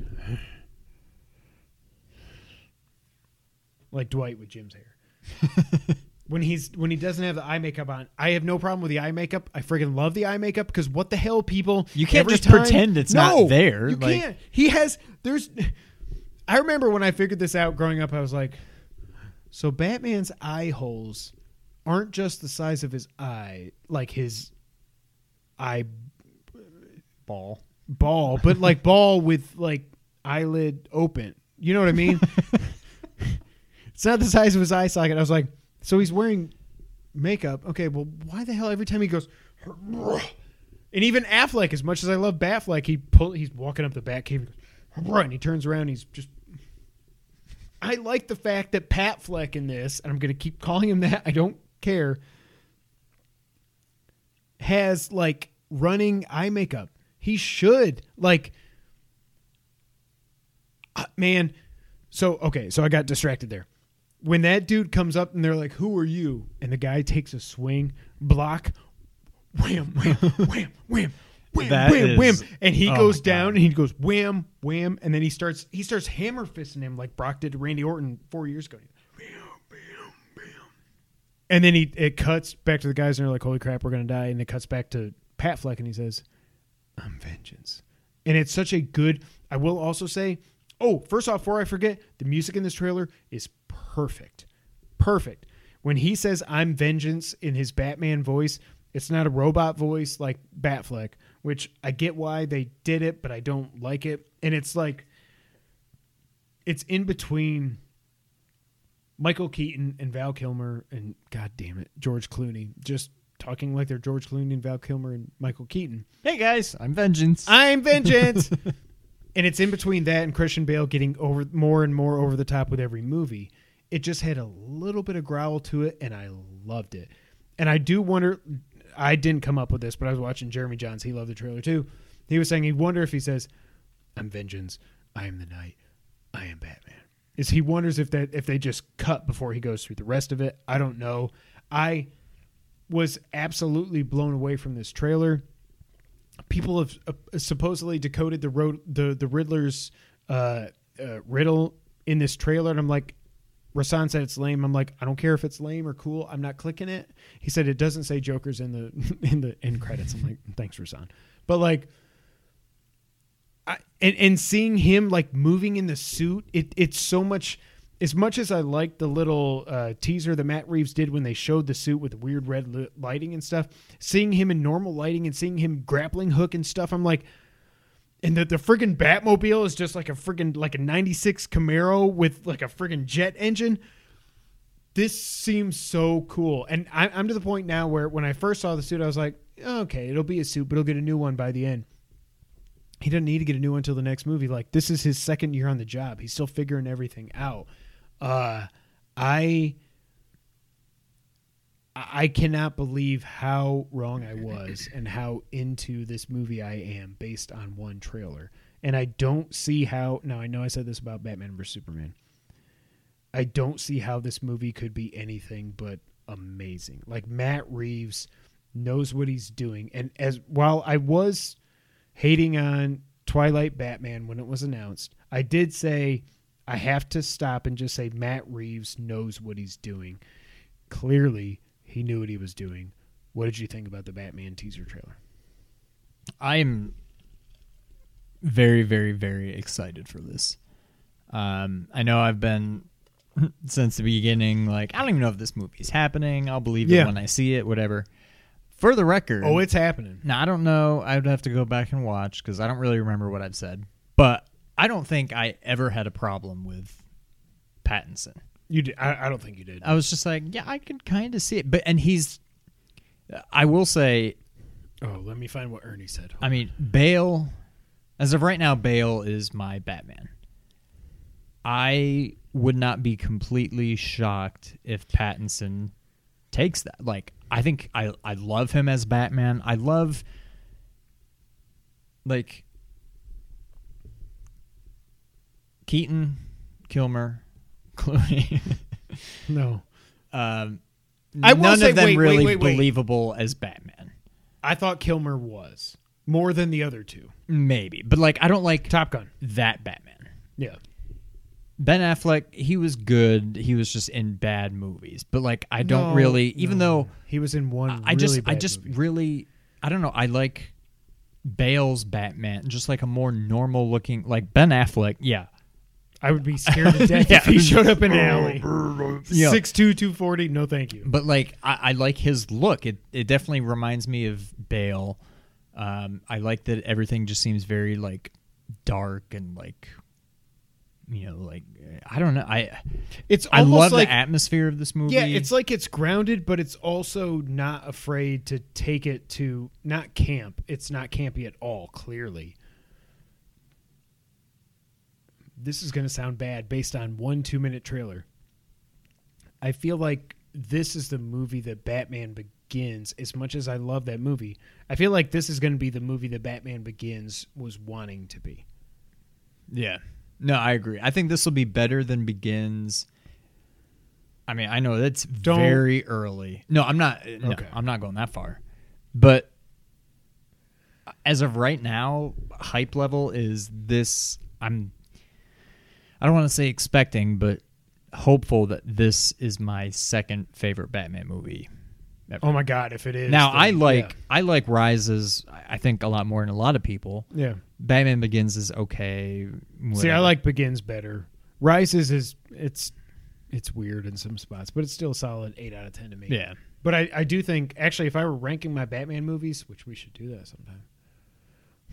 S2: like Dwight with Jim's hair. when he's when he doesn't have the eye makeup on, I have no problem with the eye makeup. I friggin' love the eye makeup because what the hell, people?
S3: You can't just pretend it's not there,
S2: You
S3: like-
S2: can't. He has. There's. I remember when I figured this out growing up. I was like, so Batman's eye holes aren't just the size of his eye, like his eye
S3: Ball.
S2: ball, but like ball with like eyelid open. You know what I mean? it's not the size of his eye socket. I was like, so he's wearing makeup. Okay, well, why the hell every time he goes, and even Affleck, as much as I love Batfleck, he pull, he's walking up the Batcave, and he turns around, he's just. I like the fact that Pat Fleck in this, and I'm going to keep calling him that. I don't care. Has like running eye makeup. He should like. Uh, man, so okay, so I got distracted there. When that dude comes up and they're like, "Who are you?" and the guy takes a swing, block, wham, wham, wham, wham. Wham,
S3: That
S2: wham, wham, and he
S3: oh
S2: goes down and he goes wham, wham, and then he starts he starts hammer fisting him like Brock did to Randy Orton four years ago. And then he it cuts back to the guys and they're like, "Holy crap, we're gonna die!" And it cuts back to Pat Fleck and he says, "I'm vengeance." And it's such a good. I will also say, oh, first off, before I forget, the music in this trailer is perfect, perfect. When he says "I'm vengeance" in his Batman voice, it's not a robot voice like Batfleck, which I get why they did it, but I don't like it. And it's like, it's in between Michael Keaton and Val Kilmer and God damn it, George Clooney, just talking like they're George Clooney and Val Kilmer and Michael Keaton.
S3: Hey guys, I'm Vengeance.
S2: I'm vengeance. and it's in between that and Christian Bale getting over more and more over the top with every movie. It just had a little bit of growl to it, and I loved it. And I do wonder. I didn't come up with this, but I was watching Jeremy Jahns. He loved the trailer too. He was saying he wonder if he says, "I'm vengeance. I am the night. I am Batman." Is he wonders if that if they just cut before he goes through the rest of it? I don't know. I was absolutely blown away from this trailer people have uh, supposedly decoded the road the the Riddler's uh, uh, riddle in this trailer, and I'm like, Rasan said it's lame. I'm like, I don't care if it's lame or cool. I'm not clicking it. He said it doesn't say Joker's in the in the end credits. I'm like, thanks, Rasan. But like, I, and and seeing him like moving in the suit, it it's so much. As much as I like the little uh, teaser that Matt Reeves did when they showed the suit with the weird red li- lighting and stuff, seeing him in normal lighting and seeing him grappling hook and stuff, I'm like, and the the friggin' Batmobile is just like a friggin' like a '96 Camaro with like a friggin' jet engine. This seems so cool, and I, I'm to the point now where when I first saw the suit, I was like, okay, it'll be a suit, but he'll get a new one by the end. He doesn't need to get a new one until the next movie. Like this is his second year on the job. He's still figuring everything out. Uh, I I cannot believe how wrong I was and how into this movie I am based on one trailer. And I don't see how. Now I know I said this about Batman vs Superman. I don't see how this movie could be anything but amazing. Like Matt Reeves knows what he's doing, and as while I was hating on Twilight Batman when it was announced, I did say I have to stop and just say Matt Reeves knows what he's doing. Clearly, he knew what he was doing. What did you think about the Batman teaser trailer?
S3: I'm very, very, very excited for this. Um, I know I've been since the beginning like I don't even know if this movie is happening. I'll believe
S2: Yeah.
S3: it when I see it. Whatever. For the record,
S2: Oh, it's happening.
S3: now I don't know. I would have to go back and watch because I don't really remember what I've said. But I don't think I ever had a problem with Pattinson.
S2: You did. I, I don't think you did.
S3: I was just like, yeah, I can kind of see it, but and he's. I will say,
S2: oh, let me find what Ernie said.
S3: I mean, Bale. As of right now, Bale is my Batman. I would not be completely shocked if Pattinson takes that. Like, I think I I love him as Batman. I love like Keaton, Kilmer, Clooney.
S2: no,
S3: um,
S2: I will
S3: none
S2: say-
S3: of them
S2: wait, wait,
S3: really
S2: wait, wait.
S3: believable as Batman.
S2: I thought Kilmer was more than the other two.
S3: Maybe, but like I don't like
S2: Top Gun.
S3: that Batman.
S2: Yeah.
S3: Ben Affleck, he was good. He was just in bad movies. But like I don't
S2: No,
S3: really even
S2: no.
S3: though
S2: he was in one.
S3: I
S2: really
S3: just I
S2: bad
S3: just
S2: movie.
S3: really I don't know, I like Bale's Batman, just like a more normal looking like Ben Affleck, yeah.
S2: I would be scared to death
S3: Yeah.
S2: if he showed up in an alley.
S3: Yeah.
S2: Six two two forty. No, thank you.
S3: But like I, I like his look. It it definitely reminds me of Bale. Um I like that everything just seems very like dark and like you know, like I don't know. I
S2: It's
S3: I love
S2: like
S3: the atmosphere of this movie.
S2: yeah. It's like it's grounded, but it's also not afraid to take it to not camp. It's not campy at all. Clearly, this is going to sound bad based on one two minute trailer. I feel like this is the movie that Batman Begins. As much as I love that movie, I feel like this is going to be the movie that Batman Begins was wanting to be.
S3: Yeah. No, I agree. I think this will be better than Begins. I mean, I know that's
S2: Don't-
S3: very early. No, I'm not. No,
S2: Okay.
S3: I'm not going that far. But uh, as of right now, hype level is this. I'm. I don't want to say expecting, but hopeful that this is my second favorite Batman movie. Ever.
S2: Oh my god, if it is
S3: now
S2: then-
S3: I like
S2: yeah.
S3: I like Rises. I think a lot more than a lot of people.
S2: yeah.
S3: Batman Begins is okay.
S2: See, I like Begins better. Rises is it's it's weird in some spots, but it's still a solid eight out of ten to me.
S3: Yeah.
S2: But I, I do think actually if I were ranking my Batman movies, which we should do that sometime.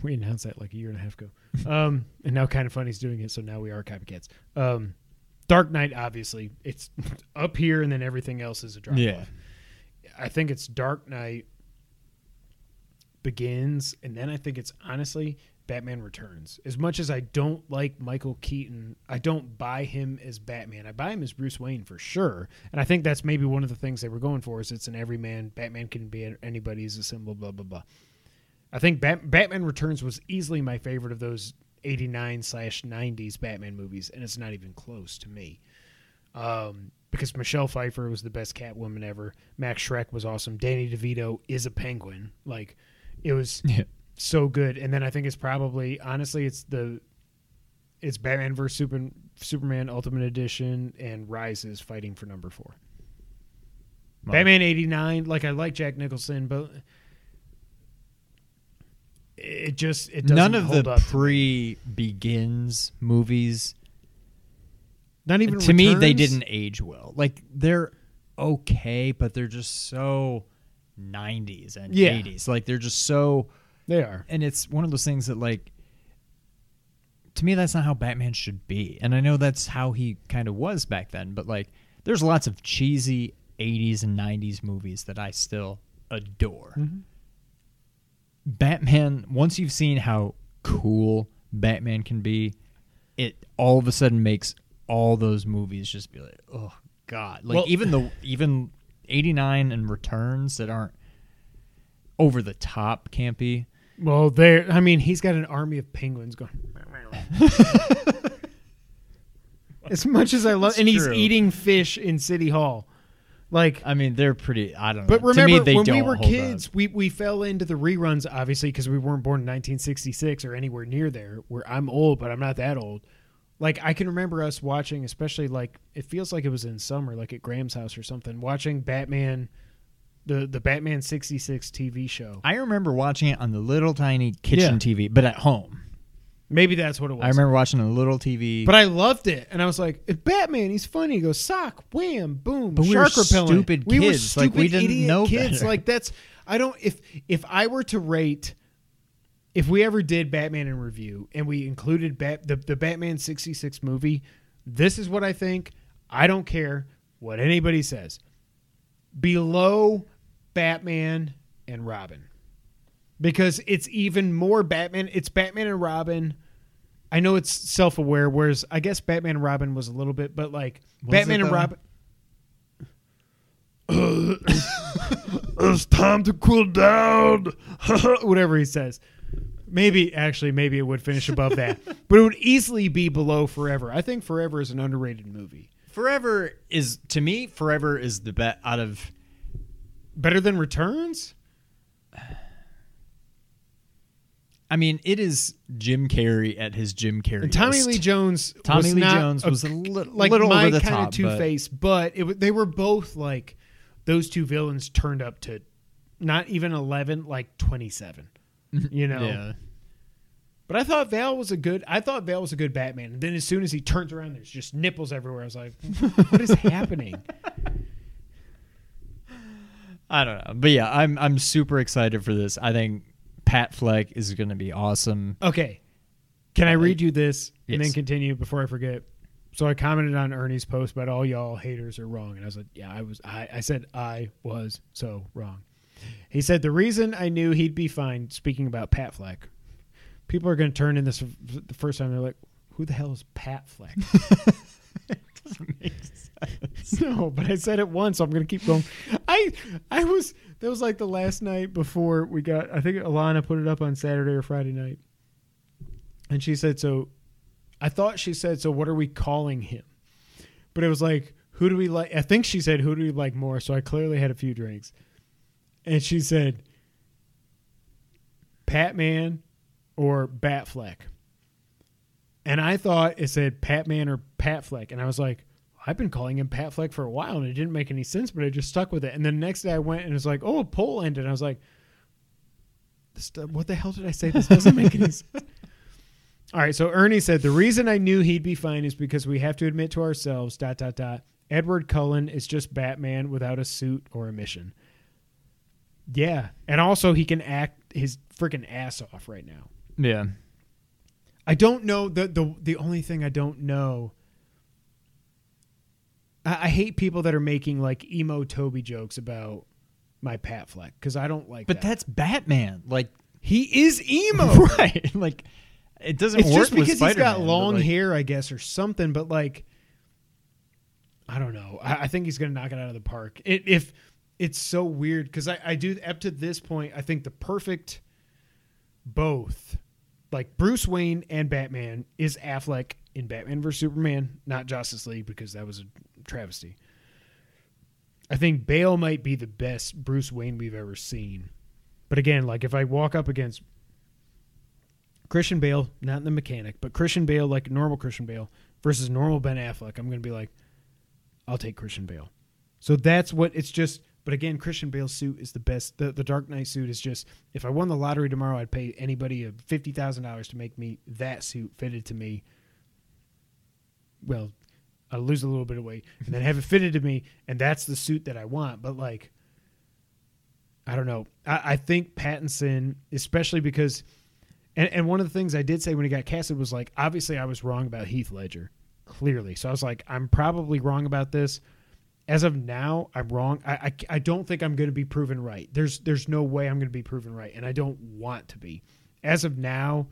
S2: We announced that like a year and a half ago. Um and now kind of funny's doing it, so now we are copycats. Um Dark Knight, obviously, it's up here and then everything else is a drop
S3: Yeah.
S2: off. I think it's Dark Knight begins, and then I think it's honestly Batman Returns. As much as I don't like Michael Keaton, I don't buy him as Batman. I buy him as Bruce Wayne for sure, and I think that's maybe one of the things they were going for is it's an everyman. Batman can be anybody is a symbol. Blah blah blah. I think Bat- Batman Returns was easily my favorite of those eighty nine slash nineties Batman movies, and it's not even close to me. Um, because Michelle Pfeiffer was the best Catwoman ever. Max Shreck was awesome. Danny DeVito is a penguin. Like it was
S3: Yeah.
S2: so good. And then I think it's probably honestly it's the it's Batman vs Super, Superman Ultimate Edition and Rises fighting for number four. Batman eighty nine. Like I like Jack Nicholson, but it just it doesn't
S3: None of the pre Begins movies.
S2: Not even
S3: to me, they didn't age well. Like they're okay, but they're just so '90s and
S2: Yeah.
S3: '80s. Like they're just so,
S2: They are.
S3: and it's one of those things that like. To me, that's not how Batman should be, and I know that's how he kind of was back then. But like, there's lots of cheesy '80s and '90s movies that I still adore.
S2: Mm-hmm.
S3: Batman, once you've seen how cool Batman can be, it all of a sudden makes all those movies just be like, oh god. Like
S2: Well-
S3: even the even 89 and Returns that aren't over the top campy.
S2: Well, there. I mean, he's got an army of penguins going. as much as I love, and he's eating fish in City Hall, like.
S3: I mean, they're pretty I don't know.
S2: But remember,
S3: to me,
S2: when we were kids,
S3: up.
S2: we we fell into the reruns, obviously, because we weren't born in 1966 or anywhere near there. Where I'm old, but I'm not that old. Like I can remember us watching, especially like it feels like it was in summer, like at Graham's house or something, watching Batman, the the Batman 66 TV show.
S3: I remember watching it on the little tiny kitchen
S2: Yeah.
S3: TV, but at home.
S2: Maybe that's what it was.
S3: I remember watching a little TV.
S2: But I loved it, and I was like, "It's Batman. He's funny." He goes, "Sock, wham, boom,
S3: But we were
S2: shark repellent."
S3: stupid
S2: we were
S3: kids. Like,
S2: stupid
S3: we didn't
S2: idiot
S3: know
S2: kids.
S3: better.
S2: Like that's I don't. If if I were to rate, if we ever did Batman in review and we included Bat, the the Batman 66 movie, this is what I think. I don't care what anybody says. Below Batman and Robin. Because it's even more Batman. It's Batman and Robin. I know it's self aware, whereas I guess Batman and Robin was a little bit, but like
S3: Was
S2: Batman and
S3: though?
S2: Robin. it's time to cool down. Whatever he says. Maybe, actually, maybe it would finish above that. but it would easily be below Forever. I think Forever is an underrated movie.
S3: Forever is to me. Forever is the bet out of.
S2: Better than Returns?
S3: I mean, it is Jim Carrey at his Jim Carrey.
S2: And Tommy Lee Jones
S3: Tommy
S2: was
S3: Lee Jones
S2: a-
S3: was a little,
S2: like
S3: little
S2: my
S3: over the
S2: kind
S3: top,
S2: of Two Face, but it, wa- they were both like those two villains turned up to not even eleven, like twenty seven. You know.
S3: but- Yeah.
S2: But I thought Val was a good. I thought Val was a good Batman. And then as soon as he turns around, there's just nipples everywhere. I was like, "What is happening?"
S3: I don't know, but yeah, I'm I'm super excited for this. I think Pat Fleck is going to be awesome.
S2: Okay, can I uh, read you this and then
S3: Yes.
S2: continue before I forget? So I commented on Ernie's post about all y'all haters are wrong, and I was like, "Yeah, I was." I, I said I was so wrong. He said the reason I knew he'd be fine. Speaking about Pat Fleck, people are going to turn in this the first time. They're like, "Who the hell is Pat Fleck?" No, but I said it once, so I'm gonna keep going. I I was that was like the last night before we got. I think Alana put it up on Saturday or Friday night, and she said, "So." I thought she said, "So what are we calling him?" But it was like, "Who do we like?" I think she said, "Who do we like more?" So I clearly had a few drinks, and she said, "Patman or Batfleck," and I thought it said Patman or Patfleck, and I was like. I've been calling him Pat Fleck for a while, and it didn't make any sense, but I just stuck with it. And then the next day I went and it was like, oh, a poll ended. And I was like, this, what the hell did I say? This doesn't make any sense. All right, so Ernie said the reason I knew he'd be fine is because we have to admit to ourselves, dot dot dot. Edward Cullen is just Batman without a suit or a mission. Yeah, and also he can act his freaking ass off right now.
S3: Yeah.
S2: I don't know the the the only thing I don't know. I, I hate people that are making like emo Tobey jokes about my Pat Fleck because I don't like.
S3: But
S2: that.
S3: that's Batman. Like
S2: he is emo.
S3: right. Like it doesn't
S2: it's
S3: work
S2: just because he's got long
S3: like,
S2: hair, I guess, or something. But like, I don't know. I, I think he's going to knock it out of the park. It, if it's so weird because I, I do up to this point, I think the perfect both, like Bruce Wayne and Batman, is Affleck in Batman vs Superman, not Justice League because that was a travesty. I think Bale might be the best Bruce Wayne we've ever seen. But again, like if I walk up against Christian Bale, not the mechanic, but Christian Bale, like normal Christian Bale versus normal Ben Affleck, I'm going to be like, I'll take Christian Bale. So that's what it's just. But again, Christian Bale's suit is the best. The, the Dark Knight suit is just. If I won the lottery tomorrow, I'd pay anybody fifty thousand dollars to make me that suit fitted to me. Well, I'll lose a little bit of weight and then have it fitted to me, and that's the suit that I want. But like, I don't know. I, I think Pattinson, especially because and, and one of the things I did say when he got casted was like, obviously I was wrong about Heath Ledger, clearly. So I was like, I'm probably wrong about this. As of now, I'm wrong. I, I, I don't think I'm going to be proven right. There's there's no way I'm going to be proven right, and I don't want to be. As of now,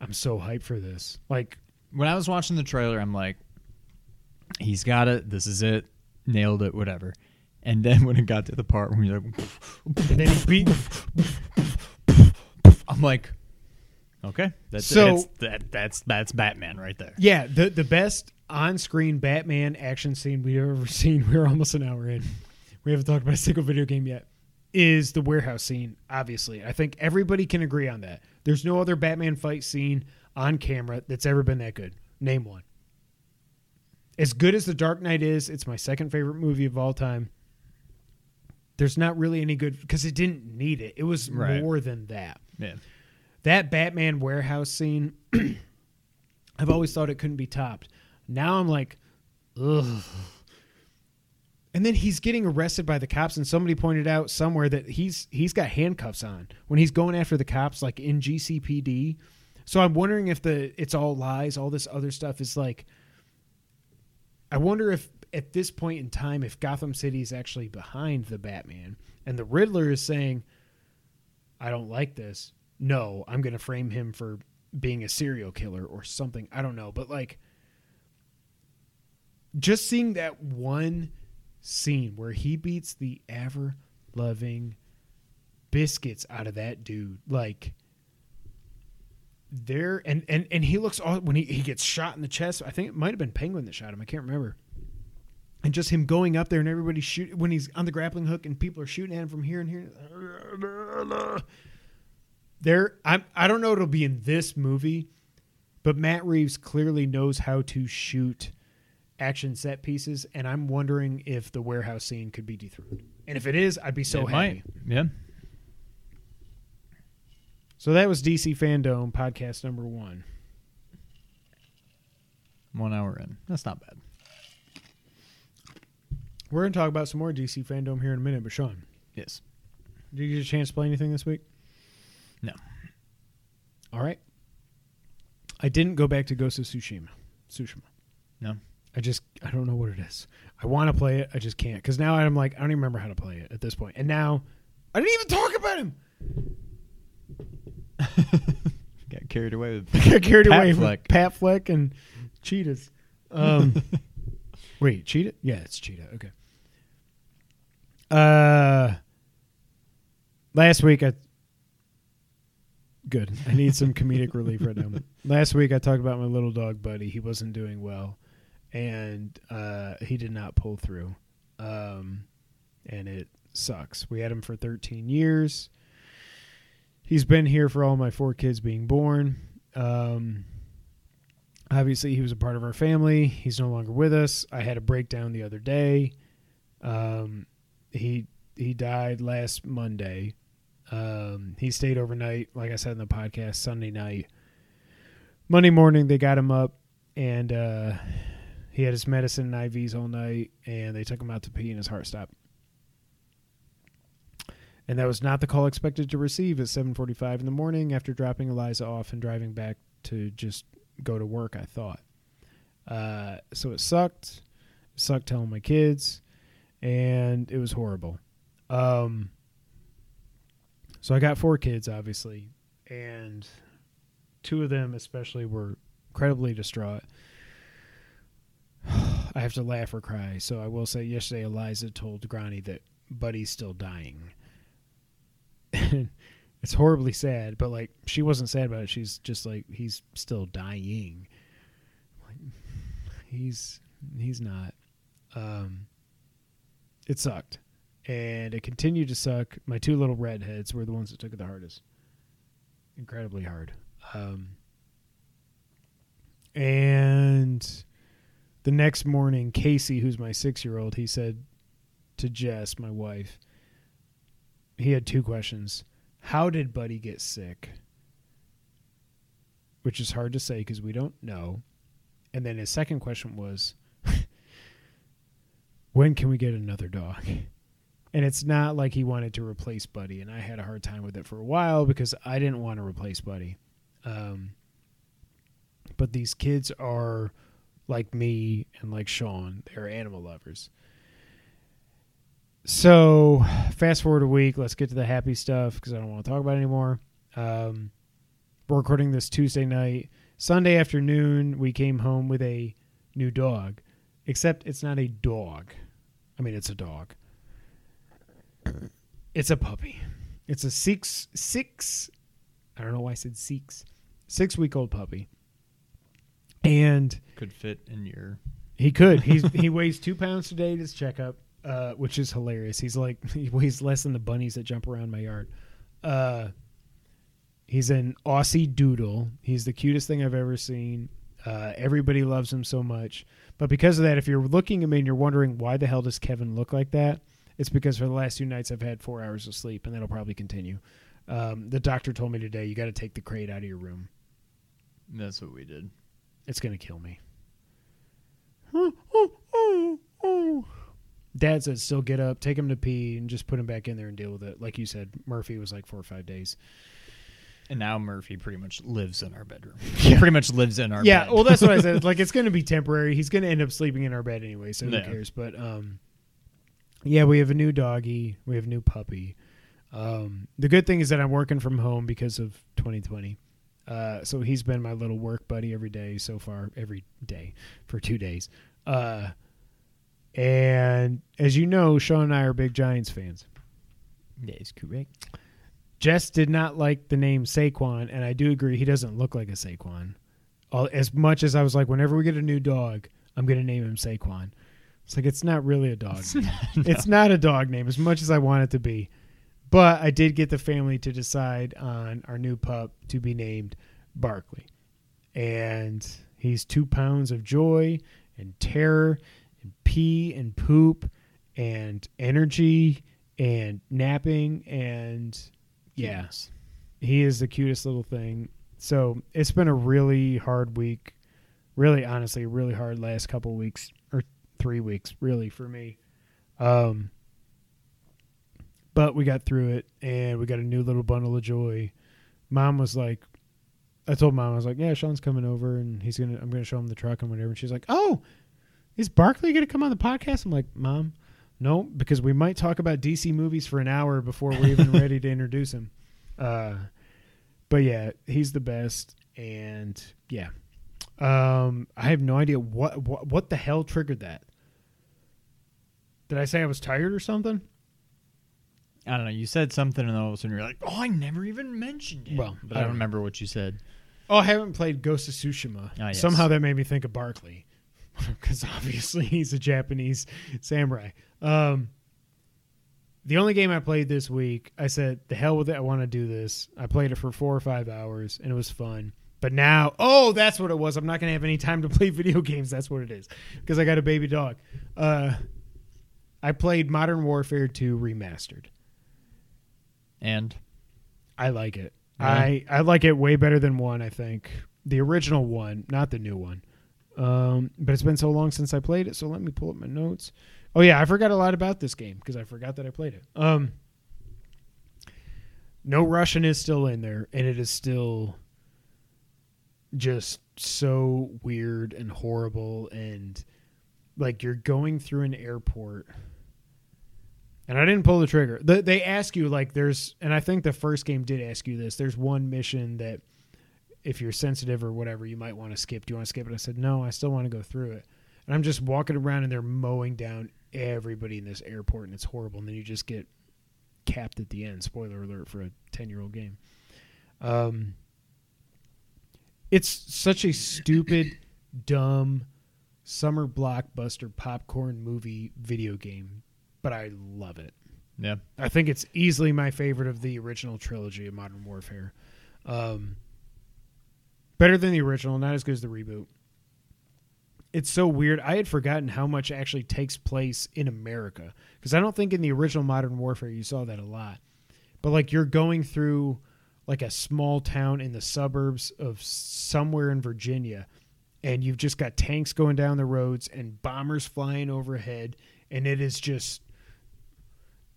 S2: I'm so hyped for this. Like,
S3: when I was watching the trailer, I'm like, he's got it. This is it. Nailed it. Whatever. And then when it got to the part where he's like,
S2: and then he beat.
S3: I'm like, okay, that's
S2: So-
S3: that's, that, that's that's Batman right there.
S2: Yeah, the the best on-screen Batman action scene we've ever seen. We're almost an hour in. We haven't talked about a single video game yet. Is the warehouse scene? Obviously, I think everybody can agree on that. There's no other Batman fight scene on camera that's ever been that good. Name one. As good as The Dark Knight is, it's my second favorite movie of all time. There's not really any good because it didn't need it. It was
S3: Right.
S2: more than that
S3: Yeah.
S2: that Batman warehouse scene, I've always thought it couldn't be topped. Now I'm like, ugh. And then he's getting arrested by the cops, and somebody pointed out somewhere that he's he's got handcuffs on when he's going after the cops, like in GCPD. So I'm wondering if the it's all lies, all this other stuff is like. I wonder if at this point in time, if Gotham City is actually behind the Batman, and the Riddler is saying, "I don't like this. No, I'm going to frame him for being a serial killer or something. I don't know, but like." Just seeing that one scene where he beats the ever loving biscuits out of that dude like there and and and he looks all when he, he gets shot in the chest i think it might have been penguin that shot him i can't remember and just him going up there and everybody shoot when he's on the grappling hook and people are shooting at him from here and here there i'm i don't know it'll be in this movie but matt reeves clearly knows how to shoot action set pieces, and I'm wondering if the warehouse scene could be dethroned. And if it is, I'd be so
S3: It
S2: happy.
S3: might. Yeah.
S2: So that was DC Fandom podcast number one.
S3: One hour in. That's not bad.
S2: We're going to talk about some more DC Fandom here in a minute, but Sean,
S3: Yes.
S2: did you get a chance to play anything this week?
S3: No.
S2: All right. I didn't go back to Ghost of Tsushima. Tsushima.
S3: No.
S2: I just I don't know what it is. I want to play it, I just can't because now I'm like I don't even remember how to play it at this point. And now I didn't even talk about him.
S3: Got carried away with
S2: got carried
S3: Pat
S2: away
S3: Fleck.
S2: with Batfleck and cheetahs. Um, wait, cheetah? Yeah, it's cheetah. Okay. Uh, last week I. Good. I need some comedic relief right now. Last week I talked about my little dog buddy. He wasn't doing well, and uh, he did not pull through, um, and it sucks. We had him for 13 years he's been here for all my four kids being born. Um, obviously, he was a part of our family. He's no longer with us. I had a breakdown the other day. Um, he he died last Monday. Um, he stayed overnight, like I said in the podcast, Sunday night. Monday morning, they got him up, and uh, he had his medicine and IVs all night, and they took him out to pee, and his heart stopped and that was not the call expected to receive at 7:45 in the morning after dropping Eliza off and driving back to just go to work. I thought, uh, so it sucked. It sucked telling my kids, and it was horrible. Um, so I got four kids, obviously, and two of them especially were incredibly distraught. I have to laugh or cry. So I will say, yesterday Eliza told Granny that Buddy's still dying. it's horribly sad, but like she wasn't sad about it. She's just like he's still dying. Like he's he's not. Um, it sucked, and it continued to suck. My two little redheads were the ones that took it the hardest, incredibly hard. Um, and the next morning, Casey, who's my six-year-old, he said to Jess, my wife, he had two questions. How did Buddy get sick? Which is hard to say because we don't know. And then his second question was, when can we get another dog? And it's not like he wanted to replace Buddy, and I had a hard time with it for a while because I didn't want to replace Buddy. Um, but these kids are like me and like Sean; they're animal lovers. So, fast forward a week. Let's get to the happy stuff because I don't want to talk about it anymore. Um, we're recording this Tuesday night. Sunday afternoon, we came home with a new dog, except it's not a dog. I mean, it's a dog. It's a puppy. It's a six six. I don't know why I said six. Six week old puppy, and
S3: Could fit in your.
S2: he could. He's he weighs two pounds today at his checkup, uh, which is hilarious. He's like he weighs less than the bunnies that jump around my yard. Uh, he's an Aussie Doodle. He's the cutest thing I've ever seen. Uh, everybody loves him so much. But because of that, if you're looking at me and you're wondering why the hell does Kevin look like that, it's because for the last two nights I've had four hours of sleep, and that'll probably continue. Um, the doctor told me today you got to take the crate out of your room.
S3: That's what we did.
S2: Dad said, still get up, take him to pee, and just put him back in there and deal with it. Like you said, Murphy was like four or five days.
S3: And now Murphy pretty much lives in our bedroom. He pretty much lives in our
S2: yeah,
S3: bed.
S2: well, that's what I said. Like it's going to be temporary. He's going to end up sleeping in our bed anyway, so who
S3: Yeah.
S2: cares? But um, yeah, we have a new doggy. We have a new puppy. Um, the good thing is that I'm working from home because of 2020. Uh, so he's been my little work buddy every day so far, every day for two days. Uh, and as you know, Sean and I are big Giants fans.
S3: yeah, he's correct.
S2: Jess did not like the name Saquon, and I do agree he doesn't look like a Saquon. As much as I was like, whenever we get a new dog, I'm going to name him Saquon. It's like it's not really a dog. name. It's not a dog name as much as I want it to be. But I did get the family to decide on our new pup to be named Barkley, and he's two pounds of joy and terror and pee and poop and energy and napping and yeah,
S3: Yes.
S2: he is the cutest little thing. So it's been a really hard week, really honestly, really hard last couple weeks or three weeks, really for me. Um, but we got through it, and we got a new little bundle of joy. Mom was like, I told mom I was like, yeah, Sean's coming over, and he's gonna, I'm gonna show him the truck and whatever. And she's like, oh, is Barkley gonna come on the podcast? I'm like, mom, no, because we might talk about DC movies for an hour before we're even ready to introduce him. Uh, but yeah, he's the best, and yeah, um, I have no idea what, what what the hell triggered that. Did I say I was tired or something?
S3: I don't know. You said something, and all of a sudden you're like, "Oh, I never even mentioned it."
S2: Well,
S3: but
S2: I don't
S3: remember what you said.
S2: Oh, I haven't played Ghost of Tsushima.
S3: Ah, yes.
S2: Somehow that made me think of Barkley, because obviously he's a Japanese samurai. Um, the only game I played this week, I said, "The hell with it! I want to do this." I played it for four or five hours, and it was fun. But now, oh, that's what it was. I'm not going to have any time to play video games. That's what it is, because I got a baby dog. Uh, I played Modern Warfare 2 remastered.
S3: And
S2: I like it.
S3: Yeah.
S2: I I like it way better than one. I think the original one, not the new one. Um, but it's been so long since I played it, so let me pull up my notes. Oh yeah, I forgot a lot about this game because I forgot that I played it. Um, no Russian is still in there, and it is still just so weird and horrible, and like you're going through an airport and I didn't pull the trigger. The, they ask you like there's, and I think the first game did ask you this. There's one mission that if you're sensitive or whatever, you might want to skip. Do you want to skip it? I said no. I still want to go through it. And I'm just walking around and they're mowing down everybody in this airport, and it's horrible. And then you just get capped at the end. Spoiler alert for a ten year old game. Um, it's such a stupid, dumb summer blockbuster popcorn movie video game, but I love it.
S3: yeah,
S2: I think it's easily my favorite of the original trilogy of Modern Warfare. Um, better than the original, not as good as the reboot. It's so weird. I had forgotten how much actually takes place in America because I don't think in the original Modern Warfare you saw that a lot. But like you're going through like a small town in the suburbs of somewhere in Virginia and you've just got tanks going down the roads and bombers flying overhead and it is just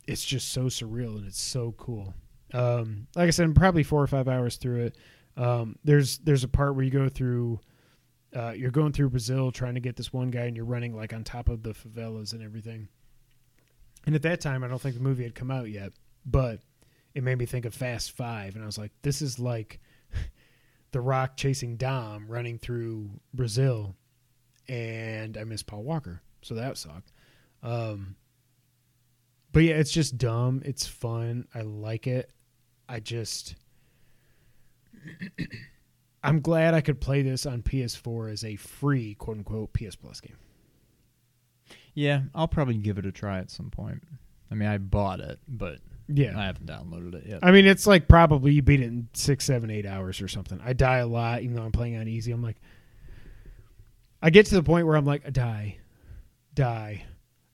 S2: it's just so surreal and it's so cool. Um, like I said, I'm probably four or five hours through it. Um, there's there's a part where you go through, uh, you're going through Brazil trying to get this one guy, and you're running like on top of the favelas and everything. And at that time, I don't think the movie had come out yet, but it made me think of Fast Five, and I was like, this is like The Rock chasing Dom running through Brazil, and I miss Paul Walker, so that sucked. Um, but yeah, it's just dumb. It's fun. I like it. I just I'm glad I could play this on PS4 as a free quote unquote PS Plus game.
S3: yeah. I'll probably give it a try at some point. I mean, I bought it, but
S2: Yeah.
S3: I haven't downloaded it yet.
S2: I mean, it's like probably you beat it in six, seven, eight hours or something. I die a lot, even though I'm playing on easy. I'm like, I get to the point where I'm like, I die, die,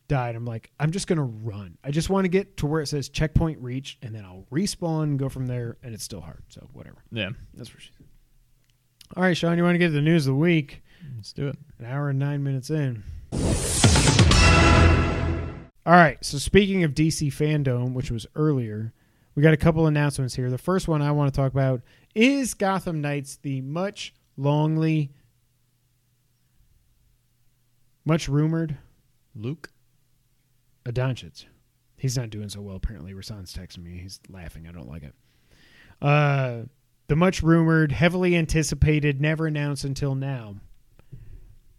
S2: die. And I'm like, I'm just going to run. I just want to get to where it says checkpoint reach, and then I'll respawn go from there. And it's still hard. So, whatever.
S3: yeah,
S2: That's what she said. All right, Sean, you want to get to the news of the week?
S3: let's do it.
S2: An hour and nine minutes in. All right. So speaking of DC fandom, which was earlier, we got a couple announcements here. The first one I want to talk about is Gotham Knights, the much longly, much rumored
S3: Luka.
S2: Doncic. He's not doing so well. Apparently, Rasan's texting me. He's laughing. I don't like it. Uh, the much rumored, heavily anticipated, never announced until now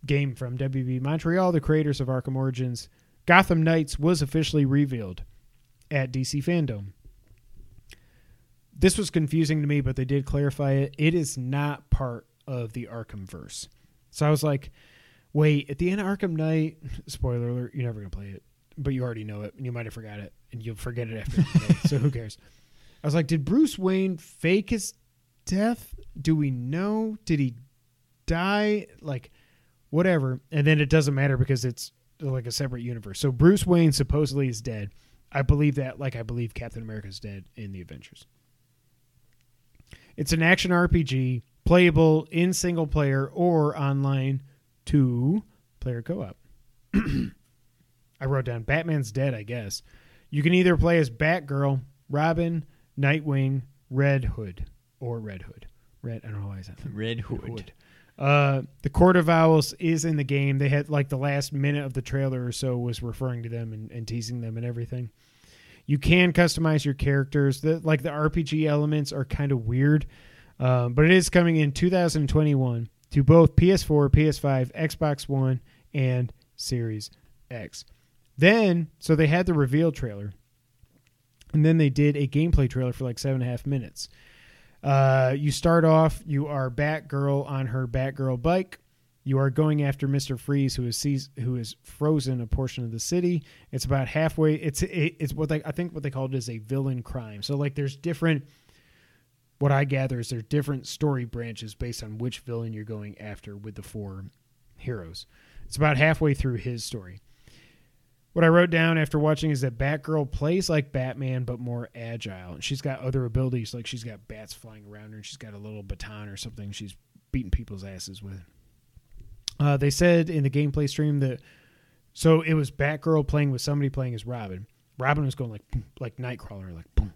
S2: game from WB Montreal, the creators of Arkham Origins, Gotham Knights, was officially revealed at DC Fandom. This was confusing to me, but they did clarify it. It is not part of the Arkham verse. So I was like, wait, at the end of Arkham Knight, spoiler alert, you're never going to play it, but you already know it, and you might have forgot it, and you'll forget it after so who cares? I was like, did Bruce Wayne fake his death? Do we know? Did he die? Like, whatever. And then it doesn't matter because it's like a separate universe. So Bruce Wayne supposedly is dead. I believe that, like I believe Captain america is dead in the Avengers. It's an action RPG, playable in single player or online two player co op. I wrote down Batman's dead, I guess. You can either play as Batgirl, Robin, Nightwing, Red Hood, or Red Hood. Red, I don't know why I said that.
S3: Red Hood.
S2: Hood. Uh, the Court of Owls is in the game. They had like the last minute of the trailer or so was referring to them and, and teasing them and everything. You can customize your characters. The like the RPG elements are kind of weird, um, but it is coming in 2021 to both PS4, PS5, Xbox One, and Series X. Then, so they had the reveal trailer, and then they did a gameplay trailer for like seven and a half minutes. Uh, you start off, you are Batgirl on her Batgirl bike. You are going after Mister Freeze, who is sees, who is frozen a portion of the city. It's about halfway. It's it, it's what they I think what they call it is a villain crime. So like there's different. What I gather is there's different story branches based on which villain you're going after with the four heroes. It's about halfway through his story. What I wrote down after watching is that Batgirl plays like Batman but more agile. And she's got other abilities, like she's got bats flying around her and she's got a little baton or something she's beating people's asses with. Uh, they said in the gameplay stream that so it was Batgirl playing with somebody playing as Robin. Robin was going like like Nightcrawler, like boom,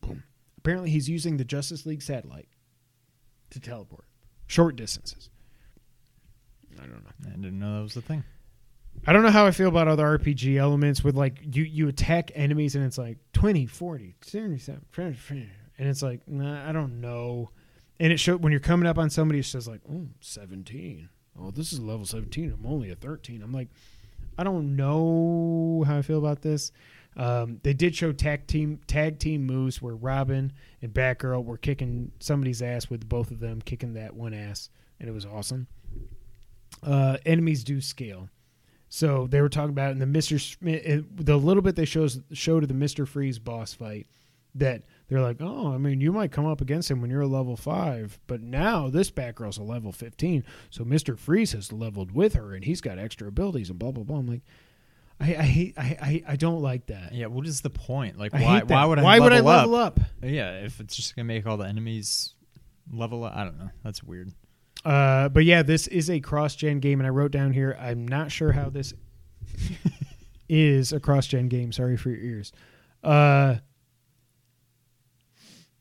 S2: boom. Apparently, he's using the Justice League satellite to teleport short distances. I don't know.
S3: I didn't know that was the thing.
S2: I don't know how I feel about other RPG elements with like you you attack enemies and it's like 20, 40, 77, and it's like nah, I don't know. And it showed when you're coming up on somebody, it says like, oh, 17. Oh, this is level 17. I'm only a 13. I'm like, I don't know how I feel about this. Um, they did show tag team tag team moves where Robin and Batgirl were kicking somebody's ass with both of them kicking that one ass, and it was awesome. Uh, enemies do scale. So they were talking about in the Mister eh, eh, the little bit they shows showed of the Mister Freeze boss fight that they're like, oh, I mean, you might come up against him when you're a level five, but now this Batgirl's a level fifteen, so Mister Freeze has leveled with her and he's got extra abilities and blah blah blah. I'm like, I, I hate, I, I, I don't like that.
S3: Yeah, what is the point? Like,
S2: I
S3: why? Why would I?
S2: Why would I
S3: level
S2: level up?
S3: Yeah, if it's just gonna make all the enemies level up, I don't know. That's weird.
S2: Uh, but yeah, this is a cross-gen game, and I wrote down here. I'm not sure how this is a cross-gen game. Sorry for your ears. Uh,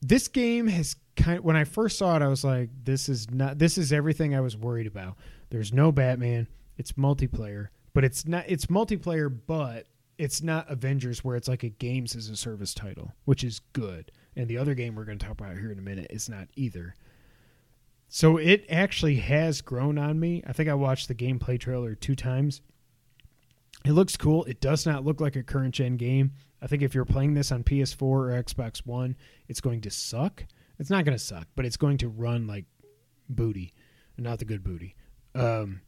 S2: this game has kind. when I first saw it, I was like, "This is not. This is everything I was worried about." There's no Batman. It's multiplayer, but it's not. It's multiplayer, but it's not Avengers, where it's like a games as a service title, which is good. And the other game we're going to talk about here in a minute is not either. So it actually has grown on me. I think I watched the gameplay trailer two times. It looks cool. It does not look like a current gen game. I think if you're playing this on PS4 or Xbox One, it's going to suck. It's not going to suck, but it's going to run like booty, not the good booty. Um,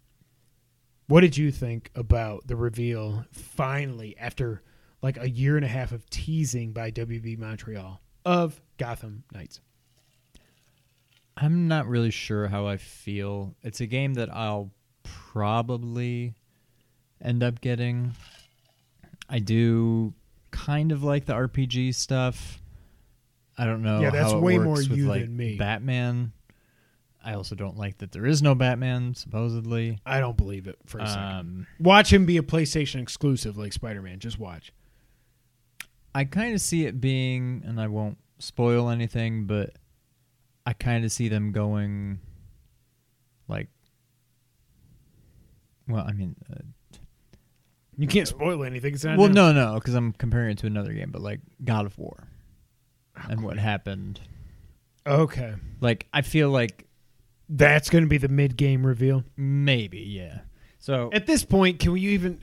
S2: what did you think about the reveal finally after like a year and a half of teasing by WB Montreal of Gotham Knights?
S3: I'm not really sure how I feel. It's a game that I'll probably end up getting. I do kind of like the RPG stuff. I don't know.
S2: Yeah, that's way more you
S3: like,
S2: than me.
S3: Batman. I also don't like that there is no Batman supposedly.
S2: I don't believe it for a second.
S3: Um,
S2: Watch him be a PlayStation exclusive like Spider Man. Just watch.
S3: I kind of see it being, and I won't spoil anything, but I kind of see them going like. Well, I mean, uh,
S2: You can't spoil anything. It's not
S3: well, no, no, because I'm comparing it to another game, but like God of War, and what happened.
S2: Okay,
S3: Like, I feel like
S2: that's going to be the mid game reveal.
S3: maybe, yeah. So,
S2: At this point, can we even?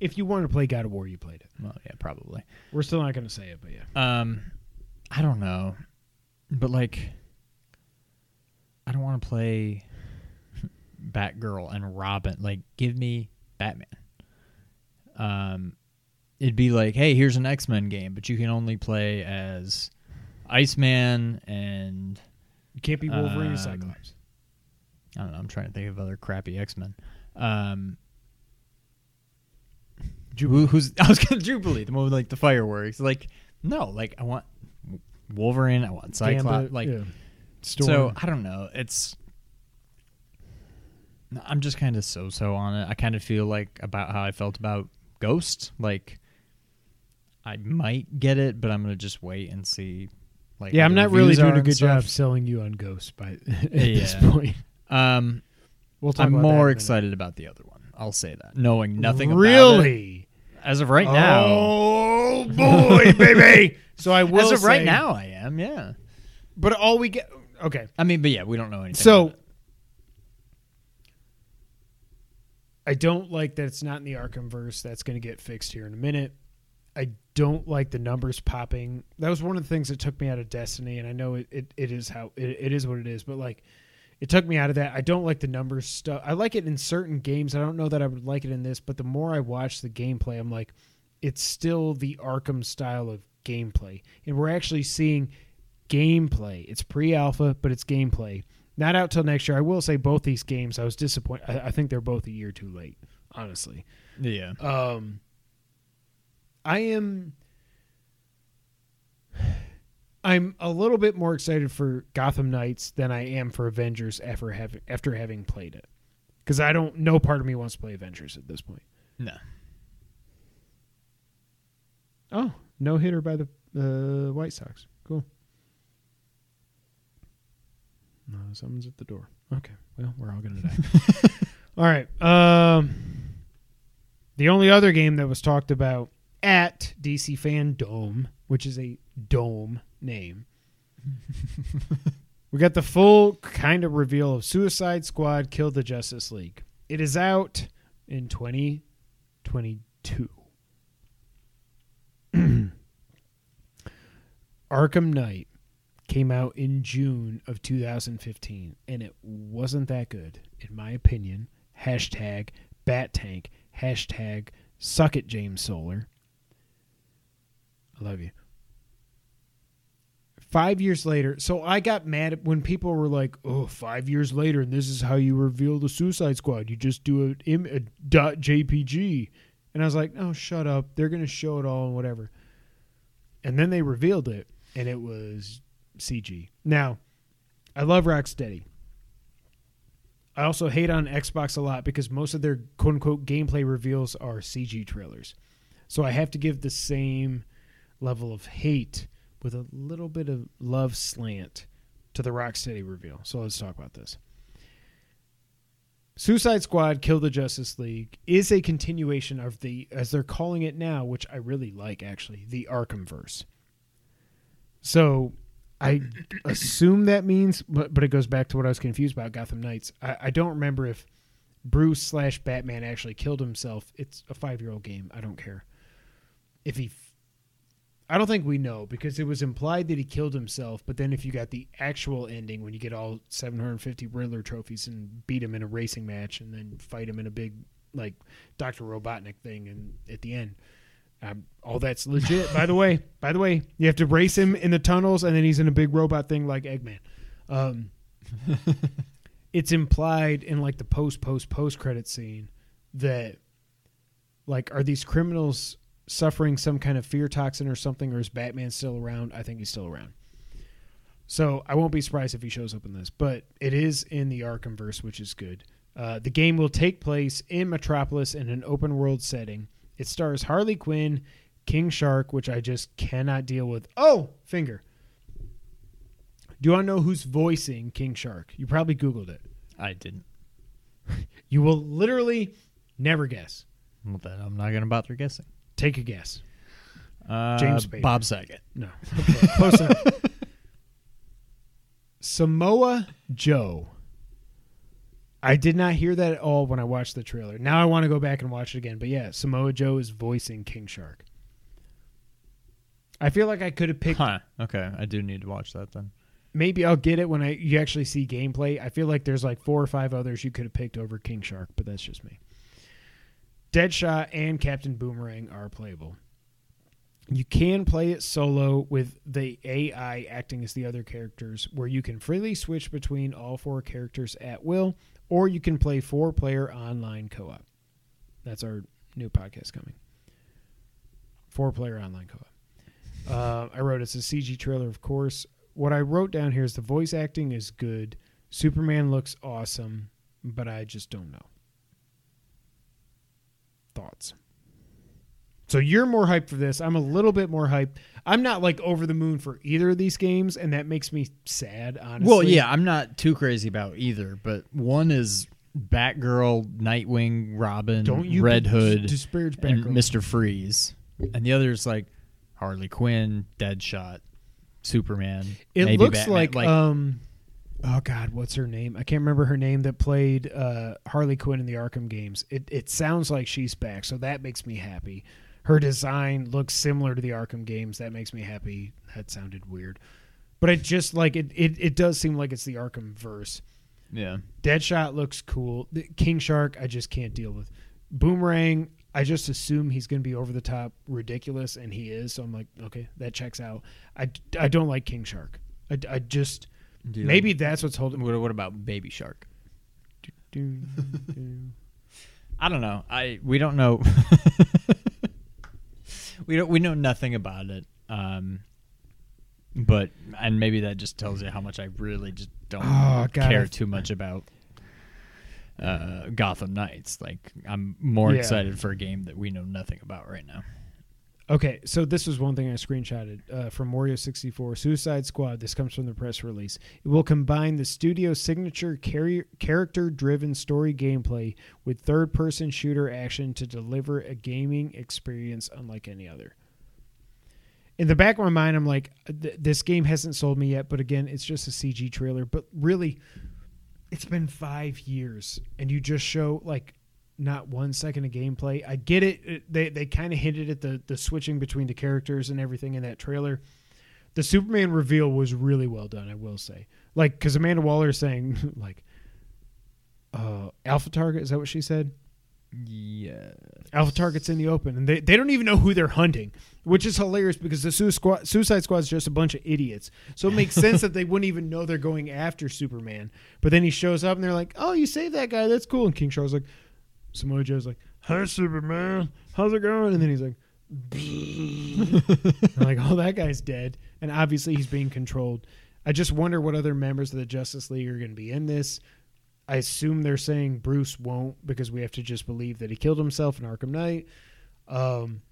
S2: If you wanted to play God of War, you played it.
S3: well, yeah, probably.
S2: We're still not going to say it, but yeah.
S3: Um, I don't know, but like, I don't want to play Batgirl and Robin. Like, give me Batman. Um, it'd be like, hey, here's an X Men game, but you can only play as Iceman and
S2: You can't be Wolverine
S3: Um,
S2: Cyclops.
S3: I don't know. I'm trying to think of other crappy X Men. Um, Ju- who's I was gonna Jubilee, the one with like the fireworks. Like, no, like I want Wolverine. I want Cyclops.
S2: Gambit,
S3: like,
S2: yeah. Storm.
S3: so I don't know. It's I'm just kind of so-so on it. I kind of feel like about how I felt about Ghost. Like, I might get it, but I'm gonna just wait and see. Like,
S2: yeah, I'm not really doing a good job selling you on Ghost by at this point.
S3: Um,
S2: We'll talk
S3: I'm
S2: about that in a
S3: more excited about the other one. I'll say that, knowing nothing about it.
S2: really?
S3: As of right now,
S2: Oh boy, baby! So I will
S3: as of right now, I am. Yeah.
S2: But all we get, okay.
S3: I mean, but yeah, we don't know anything.
S2: So. I don't like that it's not in the Arkham verse. That's going to get fixed here in a minute. I don't like the numbers popping. That was one of the things that took me out of Destiny, and I know it, it, it is how it, it is what it is. But like, it took me out of that. I don't like the numbers stuff. I like it in certain games. I don't know that I would like it in this, but the more I watch the gameplay, I'm like, it's still the Arkham style of gameplay, and we're actually seeing gameplay. It's pre-alpha, but it's gameplay. Not out till next year. I will say both these games. I was disappointed. I, I think they're both a year too late. Honestly,
S3: yeah,
S2: um, I am. I'm a little bit more excited for Gotham Knights than I am for Avengers after having after having played it, because I don't. No part of me wants to play Avengers at this point.
S3: no,
S2: Oh, no hitter by the uh, White Sox. Cool. No, someone's at the door. Okay, well, we're all gonna die. all right. Um, the only other game that was talked about at DC Fan Dome, which is a dome name, we got the full kind of reveal of Suicide Squad Kill the Justice League. It is out in 2022. Arkham Knight came out in June of 2015, and it wasn't that good, in my opinion. Hashtag Bat Tank. Hashtag Suck it, James Solar. I love you. Five years later, so I got mad when people were like, "Oh, five years later, and this is how you reveal the Suicide Squad. You just do a, a dot JPG," and I was like, "Oh, shut up! They're gonna show it all and whatever." And then they revealed it, and it was CG. Now, I love Rocksteady. I also hate on Xbox a lot because most of their quote unquote gameplay reveals are CG trailers. So I have to give the same level of hate with a little bit of love slant to the Rocksteady reveal. So let's talk about this. Suicide Squad Kill the Justice League is a continuation of the as they're calling it now, which I really like actually, the Arkhamverse. So I assume that means but but it goes back to what I was confused about Gotham Knights. I, I don't remember if Bruce slash Batman actually killed himself. It's a five year old game. I don't care. If he I don't think we know because it was implied that he killed himself, but then if you got the actual ending when you get all 750 Riddler trophies and beat him in a racing match and then fight him in a big like Dr. Robotnik thing and at the end um, all that's legit. by the way, by the way, you have to race him in the tunnels and then he's in a big robot thing like Eggman. Um, it's implied in like the post post post credit scene that like are these criminals suffering some kind of fear toxin or something or is batman still around i think he's still around So I won't be surprised if he shows up in this, but it is in the Arkhamverse, which is good. Uh, the game will take place in Metropolis in an open world setting. It stars Harley Quinn, King Shark, which I just cannot deal with. Oh, finger. Do you want to know who's voicing King Shark? You probably Googled it.
S3: I didn't.
S2: You will literally never guess.
S3: Well, then I'm not gonna bother guessing.
S2: Take a guess.
S3: Uh,
S2: James Spader.
S3: Bob Saget.
S2: No. Close enough. Samoa Joe. I did not hear that at all when I watched the trailer. Now I want to go back and watch it again. But yeah, Samoa Joe is voicing King Shark. I feel like I could have picked.
S3: Huh. Okay, I do need to watch that then.
S2: Maybe I'll get it when I you actually see gameplay. I feel like there's like four or five others you could have picked over King Shark, but that's just me. Deadshot and Captain Boomerang are playable. You can play it solo with the AI acting as the other characters, where you can freely switch between all four characters at will, or you can play four player online co op. That's our new podcast coming. Four player online co op. Uh, I wrote it's a CG trailer, of course. What I wrote down here is the voice acting is good. Superman looks awesome, but I just don't know. Thoughts? So you're more hyped for this. I'm a little bit more hyped. I'm not like over the moon for either of these games, and that makes me sad. Honestly.
S3: Well, yeah, I'm not too crazy about either, but one is Batgirl, Nightwing, Robin,
S2: Don't you
S3: Red Hood,
S2: disparage
S3: and Mister Freeze, and the other is like Harley Quinn, Deadshot, Superman.
S2: It
S3: maybe
S2: looks
S3: Batman.
S2: like, um oh god, what's her name? I can't remember her name that played uh Harley Quinn in the Arkham games. It it sounds like she's back, so that makes me happy. Her design looks similar to the Arkham games. That makes me happy. That sounded weird. But it just like it it, it does seem like it's the Arkham verse.
S3: yeah,
S2: Deadshot looks cool. King Shark, I just can't deal with. Boomerang, I just assume he's going to be over the top ridiculous, and he is. So I'm like, okay, that checks out. I, I don't like King Shark. I, I just
S3: Do you
S2: maybe that's what's holding.
S3: What, what about Baby Shark? I don't know. I we don't know. we don't. We know nothing about it. Um, but and maybe that just tells you how much I really just don't
S2: Oh,
S3: care too much about uh, Gotham Knights. Like I'm more
S2: Yeah.
S3: excited for a game that we know nothing about right now.
S2: Okay, so this was one thing I screenshotted uh, from Wario 64 Suicide Squad. This comes from the press release. It will combine the studio's signature carry- character driven story gameplay with third person shooter action to deliver a gaming experience unlike any other. In the back of my mind, I'm like, th- this game hasn't sold me yet, but again, it's just a CG trailer. But really, it's been five years, and you just show like not one second of gameplay. I get it. it they they kind of hinted at the the switching between the characters and everything in that trailer. The Superman reveal was really well done, I will say. Like because Amanda Waller is saying like, uh, Alpha Target is that what she said?
S3: Yeah.
S2: Alpha Target's in the open, and they, they don't even know who they're hunting, which is hilarious because the Squad, Suicide Squad is just a bunch of idiots. So it makes sense that they wouldn't even know they're going after Superman. But then he shows up, and they're like, "Oh, you saved that guy. That's cool." And King Shark's like, Samoa Joe's like, "Hi, Superman. How's it going?" And then he's like, like, "Oh, that guy's dead." And obviously, he's being controlled. I just wonder what other members of the Justice League are going to be in this. I assume they're saying Bruce won't because we have to just believe that he killed himself in Arkham Knight. Um,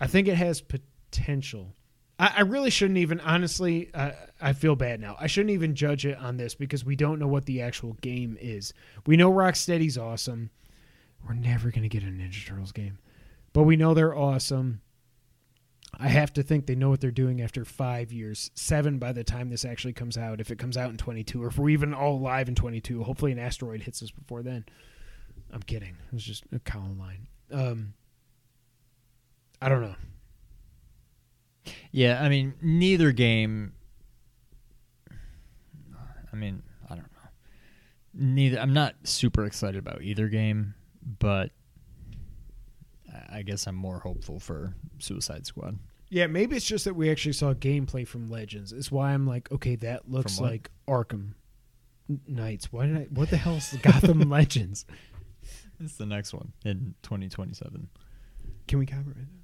S2: I think it has potential. I, I really shouldn't even, honestly, I, I feel bad now. I shouldn't even judge it on this because we don't know what the actual game is. We know Rocksteady's awesome. We're never going to get a Ninja Turtles game, but we know they're awesome. I have to think they know what they're doing after five years, seven by the time this actually comes out. If it comes out in 22, or if we're even all alive in 22, hopefully an asteroid hits us before then. I'm kidding. It was just a column line. Um, I don't know.
S3: Yeah, I mean, neither game. I mean, I don't know. Neither. I'm not super excited about either game, but I- guess I'm more hopeful for Suicide Squad.
S2: Yeah, maybe it's just that we actually saw gameplay from Legends. It's why I'm like, okay, that looks like Arkham Knights. Why did I? What the hell is Gotham Legends?
S3: It's the next one in 2027.
S2: Can we cover it right now?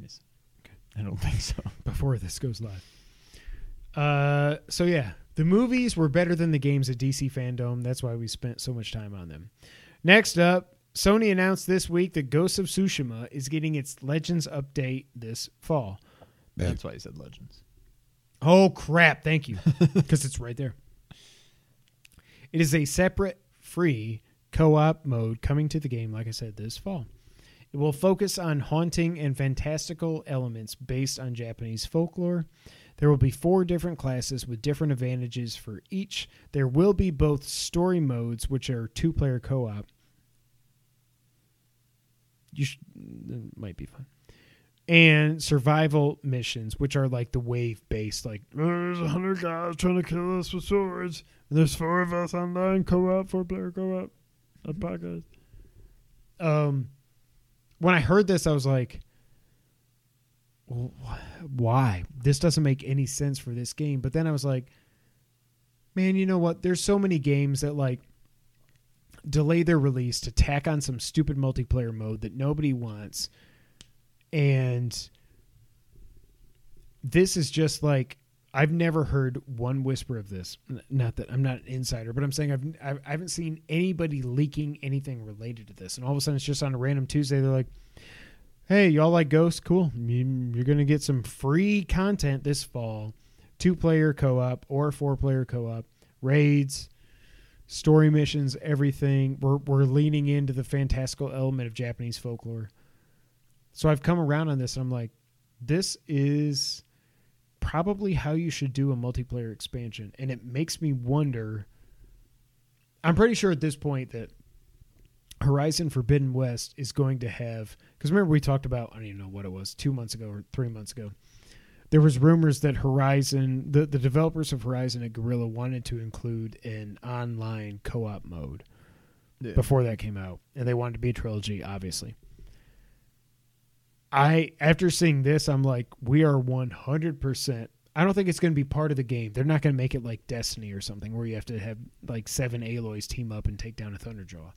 S3: Yes. Okay. I don't think so.
S2: before this goes live? Uh, so yeah, the movies were better than the games at DC Fandom. That's why we spent so much time on them. Next up, Sony announced this week that Ghost of Tsushima is getting its Legends update this fall.
S3: That's why he said Legends.
S2: Oh crap! Thank you, because it's right there. It is a separate, free co-op mode coming to the game. Like I said, this fall. It will focus on haunting and fantastical elements based on Japanese folklore. There will be four different classes with different advantages for each. There will be both story modes, which are two-player co-op. You sh- that might be fun and survival missions, which are like the wave based, like there's a hundred guys trying to kill us with swords. And there's four of us online co-op, four player co-op, a podcast. Um, when I heard this, I was like, "Why? This doesn't make any sense for this game." But then I was like, "Man, you know what? There's so many games that like." Delay their release to tack on some stupid multiplayer mode that nobody wants and this is just like I've never heard one whisper of this. Not that I'm not an insider, but I'm saying I've, I've I haven't seen anybody leaking anything related to this. And all of a sudden, it's just on a random Tuesday. They're like, "Hey, y'all like Ghost? Cool. You're gonna get some free content this fall. Two player co op or four player co op raids." Story missions, everything. We're we're leaning into the fantastical element of Japanese folklore. So I've come around on this and I'm like, this is probably how you should do a multiplayer expansion. And it makes me wonder. I'm pretty sure at this point that Horizon Forbidden West is going to have because remember we talked about I don't even know what it was two months ago or three months ago. There was rumors that Horizon, the, the developers of Horizon at Guerrilla wanted to include an online co-op mode before that came out, and they wanted to be a trilogy, obviously. I after seeing this, I'm like, we are 100. percent I don't think it's going to be part of the game. They're not going to make it like Destiny or something where you have to have like seven Aloys team up and take down a Thunderjaw.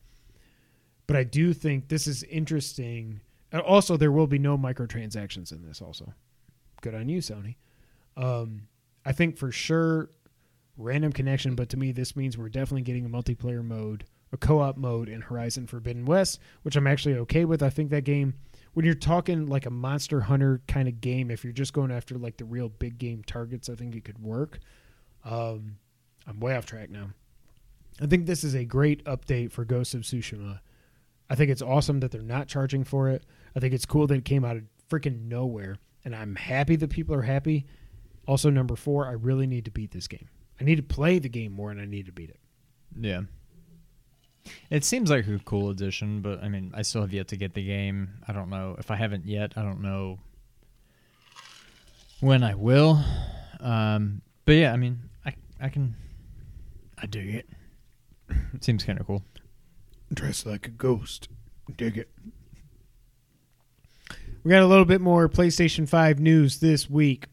S2: But I do think this is interesting. And Also, there will be no microtransactions in this. Also, good on you, Sony. Um, I think for sure random connection, but to me, this means we're definitely getting a multiplayer mode, a co-op mode in Horizon Forbidden West, which I'm actually okay with. I think that game, when you're talking like a Monster Hunter kind of game, if you're just going after like the real big game targets, I think it could work. Um, I'm way off track now. I think this is a great update for Ghost of Tsushima. I think it's awesome that they're not charging for it. I think it's cool that it came out of freaking nowhere, and I'm happy that people are happy. Also, number four, I really need to beat this game. I need to play the game more, and I need to beat it.
S3: Yeah. It seems like a cool addition, but I mean, I still have yet to get the game. I don't know if I haven't yet. I don't know when I will. Um, but yeah, I mean, I I can. I dig it. Seems kind of cool.
S2: Dressed like a ghost. Dig it. We got a little bit more PlayStation 5 news this week.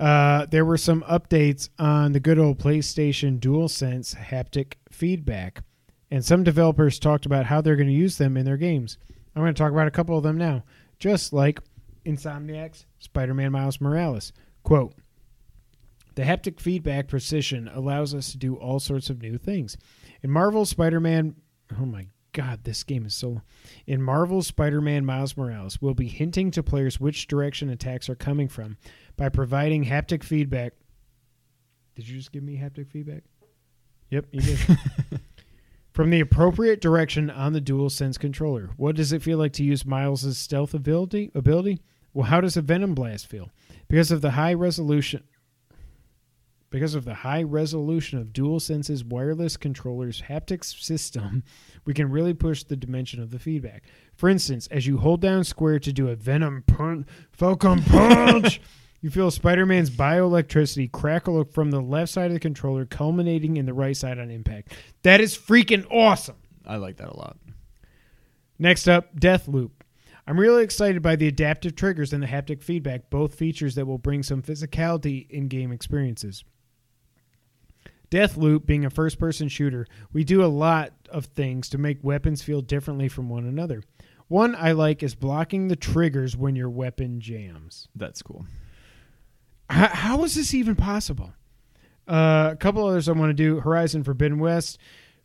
S2: Uh, there were some updates on the good old PlayStation DualSense haptic feedback, and some developers talked about how they're going to use them in their games. I'm going to talk about a couple of them now, just like Insomniac's Spider-Man Miles Morales. Quote: The haptic feedback precision allows us to do all sorts of new things. In Marvel's Spider-Man, oh my god, this game is so. In Marvel's Spider-Man Miles Morales, we'll be hinting to players which direction attacks are coming from by providing haptic feedback. Did you just give me haptic feedback? Yep, you did. From the appropriate direction on the DualSense controller. What does it feel like to use Miles' stealth ability? Ability? Well, how does a Venom Blast feel? Because of the high resolution because of the high resolution of DualSense's wireless controller's haptics system, we can really push the dimension of the feedback. For instance, as you hold down square to do a Venom punch, Falcon punch, you feel Spider-Man's bioelectricity crackle from the left side of the controller, culminating in the right side on impact. That is freaking awesome.
S3: I like that a lot.
S2: Next up, Deathloop. I'm really excited by the adaptive triggers and the haptic feedback, both features that will bring some physicality in game experiences. Deathloop being a first person shooter, we do a lot of things to make weapons feel differently from one another. One I like is blocking the triggers when your weapon jams.
S3: That's cool.
S2: How, how is this even possible? Uh, a couple others I want to do. Horizon Forbidden West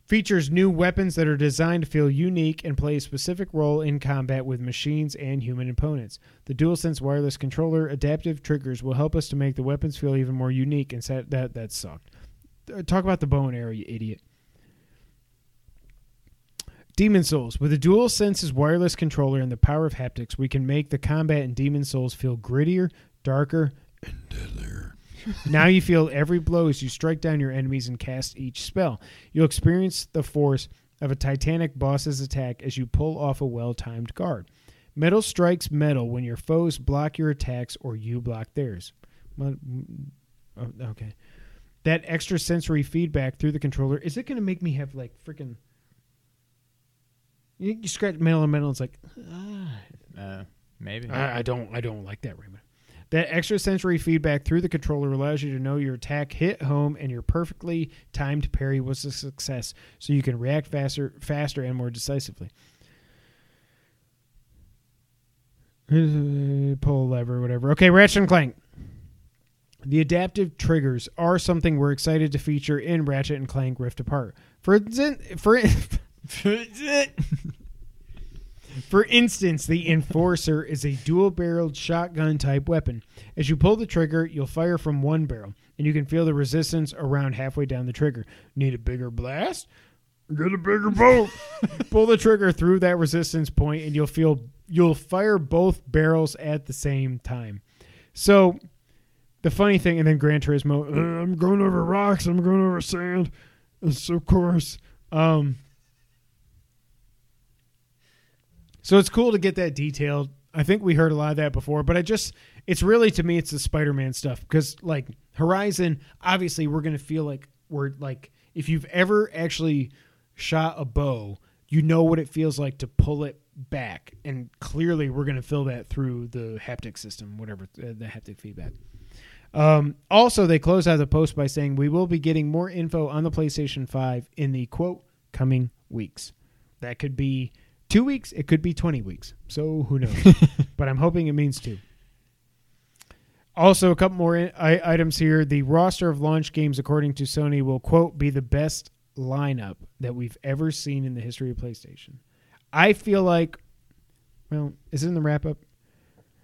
S2: features new weapons that are designed to feel unique and play a specific role in combat with machines and human opponents. The DualSense wireless controller adaptive triggers will help us to make the weapons feel even more unique. And set, that that sucked. Uh, Talk about the bow and arrow, you idiot. Demon's Souls. With the Dual Senses wireless controller and the power of haptics, we can make the combat in Demon's Souls feel grittier, darker, and deadlier. now you feel every blow as you strike down your enemies and cast each spell. You'll experience the force of a titanic boss's attack as you pull off a well timed guard. Metal strikes metal when your foes block your attacks or you block theirs. Mm, oh, Okay. That extra sensory feedback through the controller, is it going to make me have like freaking. You, you scratch metal and metal, it's like, ah,
S3: Uh, maybe.
S2: I, I don't I don't like that Raymond. That extra sensory feedback through the controller allows you to know your attack hit home and your perfectly timed parry was a success, so you can react faster faster and more decisively. Pull a lever, whatever. Okay, Ratchet and Clank. The adaptive triggers are something we're excited to feature in Ratchet and Clank Rift Apart. For instance, for For instance, the Enforcer is a dual barreled shotgun type weapon. As you pull the trigger, you'll fire from one barrel, and you can feel the resistance around halfway down the trigger. Need a bigger blast? Get a bigger bolt. pull the trigger through that resistance point, and you'll feel you'll fire both barrels at the same time. So, the funny thing, and then Gran Turismo, "Uh, I'm going over rocks, I'm going over sand. It's so coarse. Um, So it's cool to get that detailed. I think we heard a lot of that before, but I just it's really to me it's the Spider-Man stuff because like Horizon, obviously we're gonna feel like we're like if you've ever actually shot a bow, you know what it feels like to pull it back, and clearly we're gonna feel that through the haptic system, whatever uh, the haptic feedback. Um, also, they close out the post by saying we will be getting more info on the PlayStation 5 in the quote coming weeks. That could be two weeks, it could be 20 weeks. So who knows? but I'm hoping it means two. Also, a couple more i- I- items here. The roster of launch games, according to Sony, will quote be the best lineup that we've ever seen in the history of PlayStation. I feel like, well, is it in the wrap up?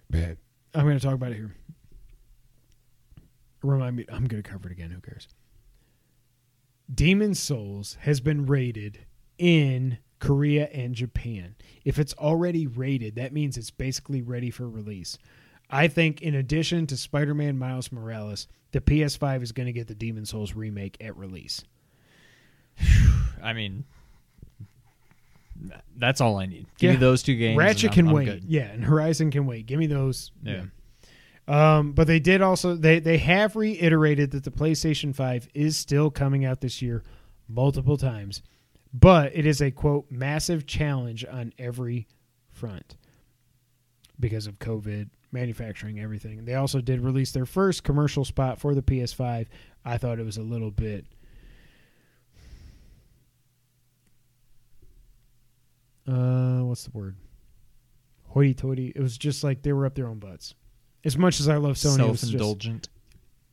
S4: Bad.
S2: I'm going to talk about it here. Remind me, I'm going to cover it again. Who cares? Demon Souls has been rated in Korea and Japan. If it's already rated, that means it's basically ready for release. I think, in addition to Spider Man Miles Morales, the PS5 is going to get the Demon Souls remake at release.
S3: I mean, that's all I need. Give
S2: Yeah.
S3: me those two games.
S2: Ratchet
S3: and
S2: Clank
S3: I'm- I'm
S2: wait.
S3: good.
S2: Yeah, and Horizon can wait. Give me those.
S3: Yeah.
S2: Um, but they did also they they have reiterated that the PlayStation 5 is still coming out this year multiple times. But it is a quote massive challenge on every front because of COVID, manufacturing, everything. They also did release their first commercial spot for the PS5. I thought it was a little bit uh what's the word? Hoity toity. It was just like they were up their own butts. As much as I love Sony, it
S3: Self-indulgent.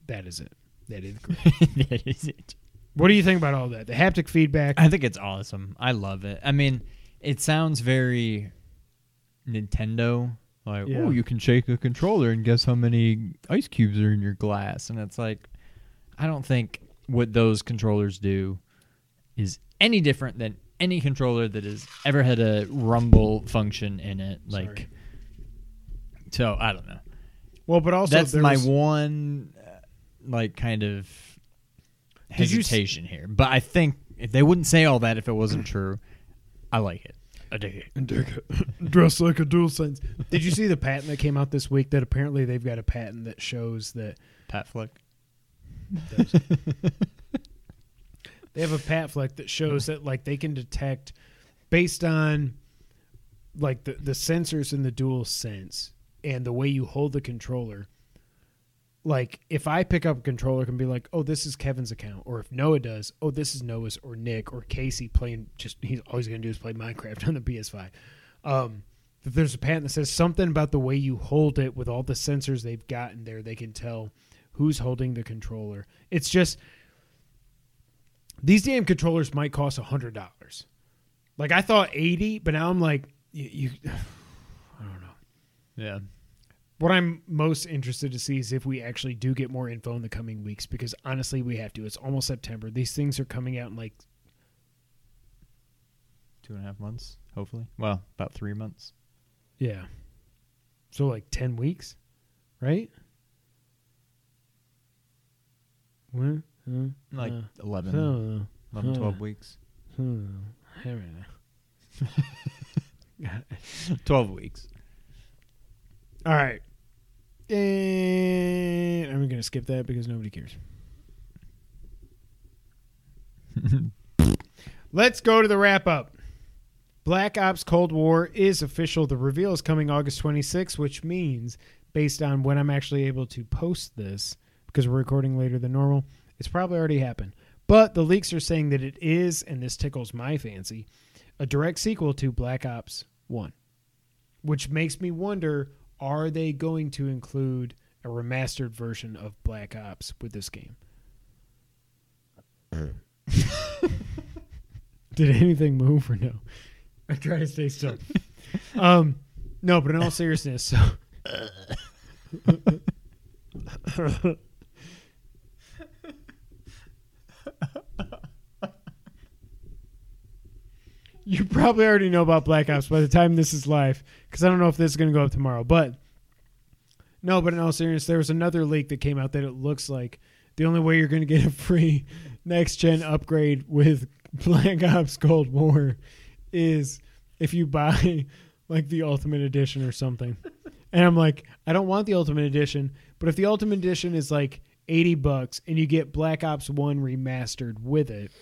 S2: that is it. That is correct.
S3: that is it.
S2: what do you think about all that? The haptic feedback.
S3: I think it's awesome. I love it. I mean, it sounds very Nintendo. Like,
S2: Yeah.
S3: oh, you can shake a controller and guess how many ice cubes are in your glass. And it's like, I don't think what those controllers do is any different than any controller that has ever had a rumble function in it. Like,
S2: Sorry.
S3: so I don't know.
S2: Well, but also
S3: That's my
S2: was-
S3: one, uh, like, kind of
S2: Did you s-
S3: hesitation here. But I think if they wouldn't say all that if it wasn't true, I like it. I dig it.
S2: dressed like a dual sense. Did you see the patent that came out this week? That apparently they've got a patent that shows that
S3: Pat Flick.
S2: they have a pat fleck that shows that like they can detect based on like the the sensors in the dual sense and the way you hold the controller like if i pick up a controller can be like oh this is kevin's account or if noah does oh this is noah's or nick or casey playing just he's always going to do is play minecraft on the ps5 um there's a patent that says something about the way you hold it with all the sensors they've got in there they can tell who's holding the controller it's just these damn controllers might cost a hundred dollars. Like I thought eighty, but now I'm like, you, you.
S3: Yeah.
S2: What I'm most interested to see is if we actually do get more info in the coming weeks, because honestly, we have to. It's almost September. These things are coming out in like
S3: Two and a half months, hopefully. Well, about three months.
S2: yeah, so like ten weeks, right? Huh?
S3: Like
S2: Uh,
S3: 11,
S2: so,
S3: 11
S2: huh.
S3: 12 weeks.
S2: hmm, I don't know.
S3: 12 weeks.
S2: All right. And I'm going to skip that because nobody cares. Let's go to the wrap up. Black Ops Cold War is official. The reveal is coming August 26th, which means, based on when I'm actually able to post this, because we're recording later than normal, it's probably already happened. But the leaks are saying that it is, and this tickles my fancy, a direct sequel to Black Ops 1 which makes me wonder are they going to include a remastered version of Black Ops with this game? Did anything move or no? I try to stay still. um, no, but in all seriousness, so you probably already know about Black Ops by the time this is live, because I don't know if this is going to go up tomorrow. But no, but in all seriousness, there was another leak that came out that it looks like the only way you're going to get a free next gen upgrade with Black Ops Cold War is if you buy like the Ultimate Edition or something. And I'm like, I don't want the Ultimate Edition, but if the Ultimate Edition is like 80 bucks and you get Black Ops 1 remastered with it,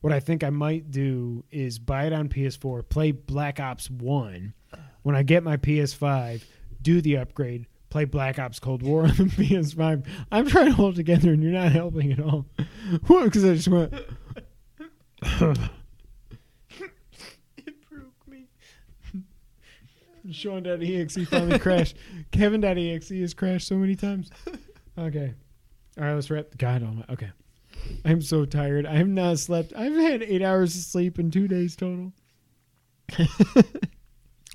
S2: what I think I might do is buy it on PS4, play Black Ops 1. When I get my PS5, do the upgrade, play Black Ops Cold War on the PS5. I'm trying to hold together and you're not helping at all. What? Because I just went. it broke me. Sean.exe finally crashed. Kevin.exe has crashed so many times. Okay. All right, let's wrap. God, oh my. Okay. I'm so tired. I have not slept. I've had eight hours of sleep in two days total.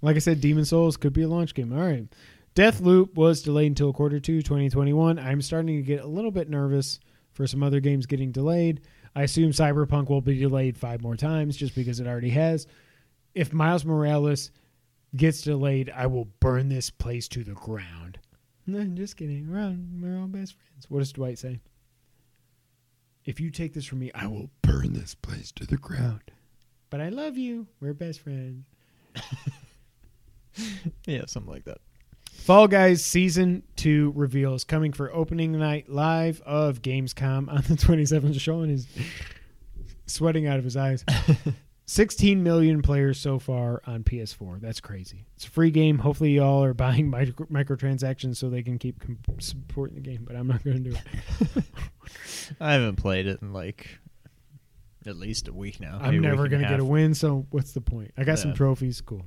S2: like I said, Demon Souls could be a launch game. All right. Deathloop was delayed until quarter two 2021. I'm starting to get a little bit nervous for some other games getting delayed. I assume Cyberpunk will be delayed five more times just because it already has. If Miles Morales gets delayed, I will burn this place to the ground. No, just kidding. We're all, we're all best friends. What does Dwight say? If you take this from me, I will burn this place to the ground. But I love you. We're best friends.
S3: Yeah, something like that.
S2: Fall Guys Season 2 reveal is coming for opening night live of Gamescom on the 27th. Sean is sweating out of his eyes. 16 million players so far on PS4. That's crazy. It's a free game. Hopefully, y'all are buying micro- microtransactions so they can keep com- supporting the game, but I'm not going to do it.
S3: I haven't played it in like at least a week now.
S2: I'm never going to get a win, so what's the point? I got some trophies. Cool.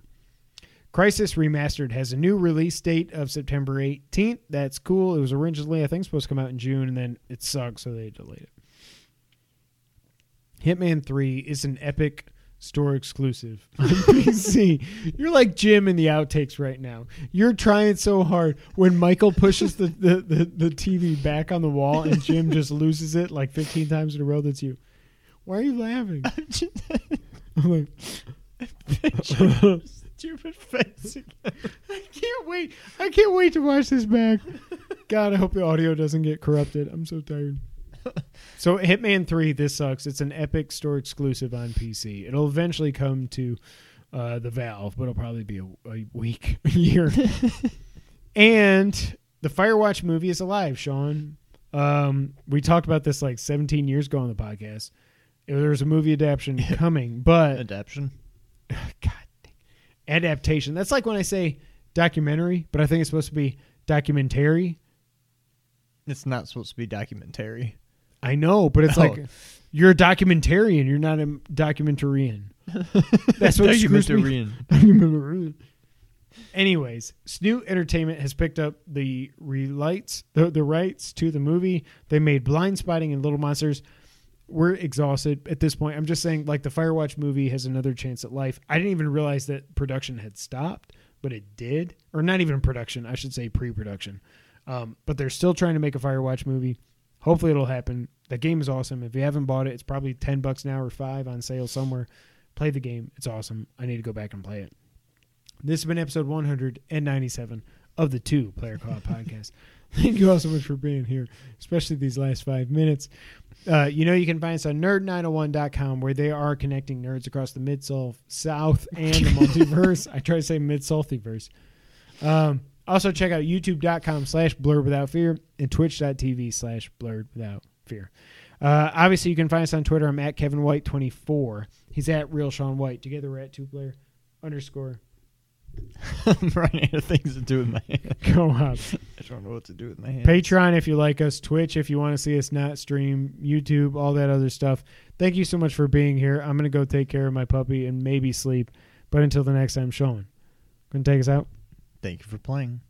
S2: Crysis Remastered has a new release date of September 18th. That's cool. It was originally, I think, supposed to come out in June, and then it sucked, so they delayed it. Hitman 3 is an Epic Store exclusive on PC. You're like Jim in the outtakes right now. You're trying so hard. When Michael pushes the, the, the, the TV back on the wall and Jim just loses it like 15 times in a row, that's you. Why are you laughing? I'm like,
S3: Stupid face.
S2: I can't wait. I can't wait to watch this back. God, I hope the audio doesn't get corrupted. I'm so tired. So Hitman 3, this sucks. It's an Epic Store exclusive on PC. It'll eventually come to uh, the Valve, but it'll probably be a, a week, a year. and the Firewatch movie is alive, Sean. Um, we talked about this like 17 years ago on the podcast. There's a movie adaptation coming, but
S3: Adaption.
S2: God dang. adaptation. That's like when I say documentary, but I think it's supposed to be documentary.
S3: It's not supposed to be documentary.
S2: I know, but it's
S3: Oh.
S2: like you're a documentarian. You're not a documentarian. That's what screws me.
S3: Documentarian.
S2: Anyways, Snoot Entertainment has picked up the relights, the, the rights to the movie. They made Blindspotting and Little Monsters. we're exhausted at this point. I'm just saying, like the Firewatch movie has another chance at life. I didn't even realize that production had stopped, but it did, or not even production. I should say pre-production. Um, but they're still trying to make a Firewatch movie. Hopefully, it'll happen. The game is awesome. If you haven't bought it, it's probably ten bucks now or five on sale somewhere. Play the game. It's awesome. I need to go back and play it. This has been episode 197 of the Two Player Co-op Podcast. Thank you all so much for being here, especially these last five minutes. Uh, you know, you can find us on nerd901.com where they are connecting nerds across the mid south and the multiverse. I try to say mid saltyverse. Um, also, check out youtube.com slash blurred without fear and twitch.tv slash blurred without fear. Uh, obviously, you can find us on Twitter. I'm at Kevin White24. He's at Real Sean White. Together, we're at two player underscore
S3: I'm running out of things to do with my hand.
S2: go up.
S3: I don't know what to do with my hand.
S2: Patreon if you like us, Twitch if you want to see us not stream, YouTube, all that other stuff. Thank you so much for being here. I'm gonna go take care of my puppy and maybe sleep. But until the next time, Sean, gonna take us out.
S3: Thank you for playing.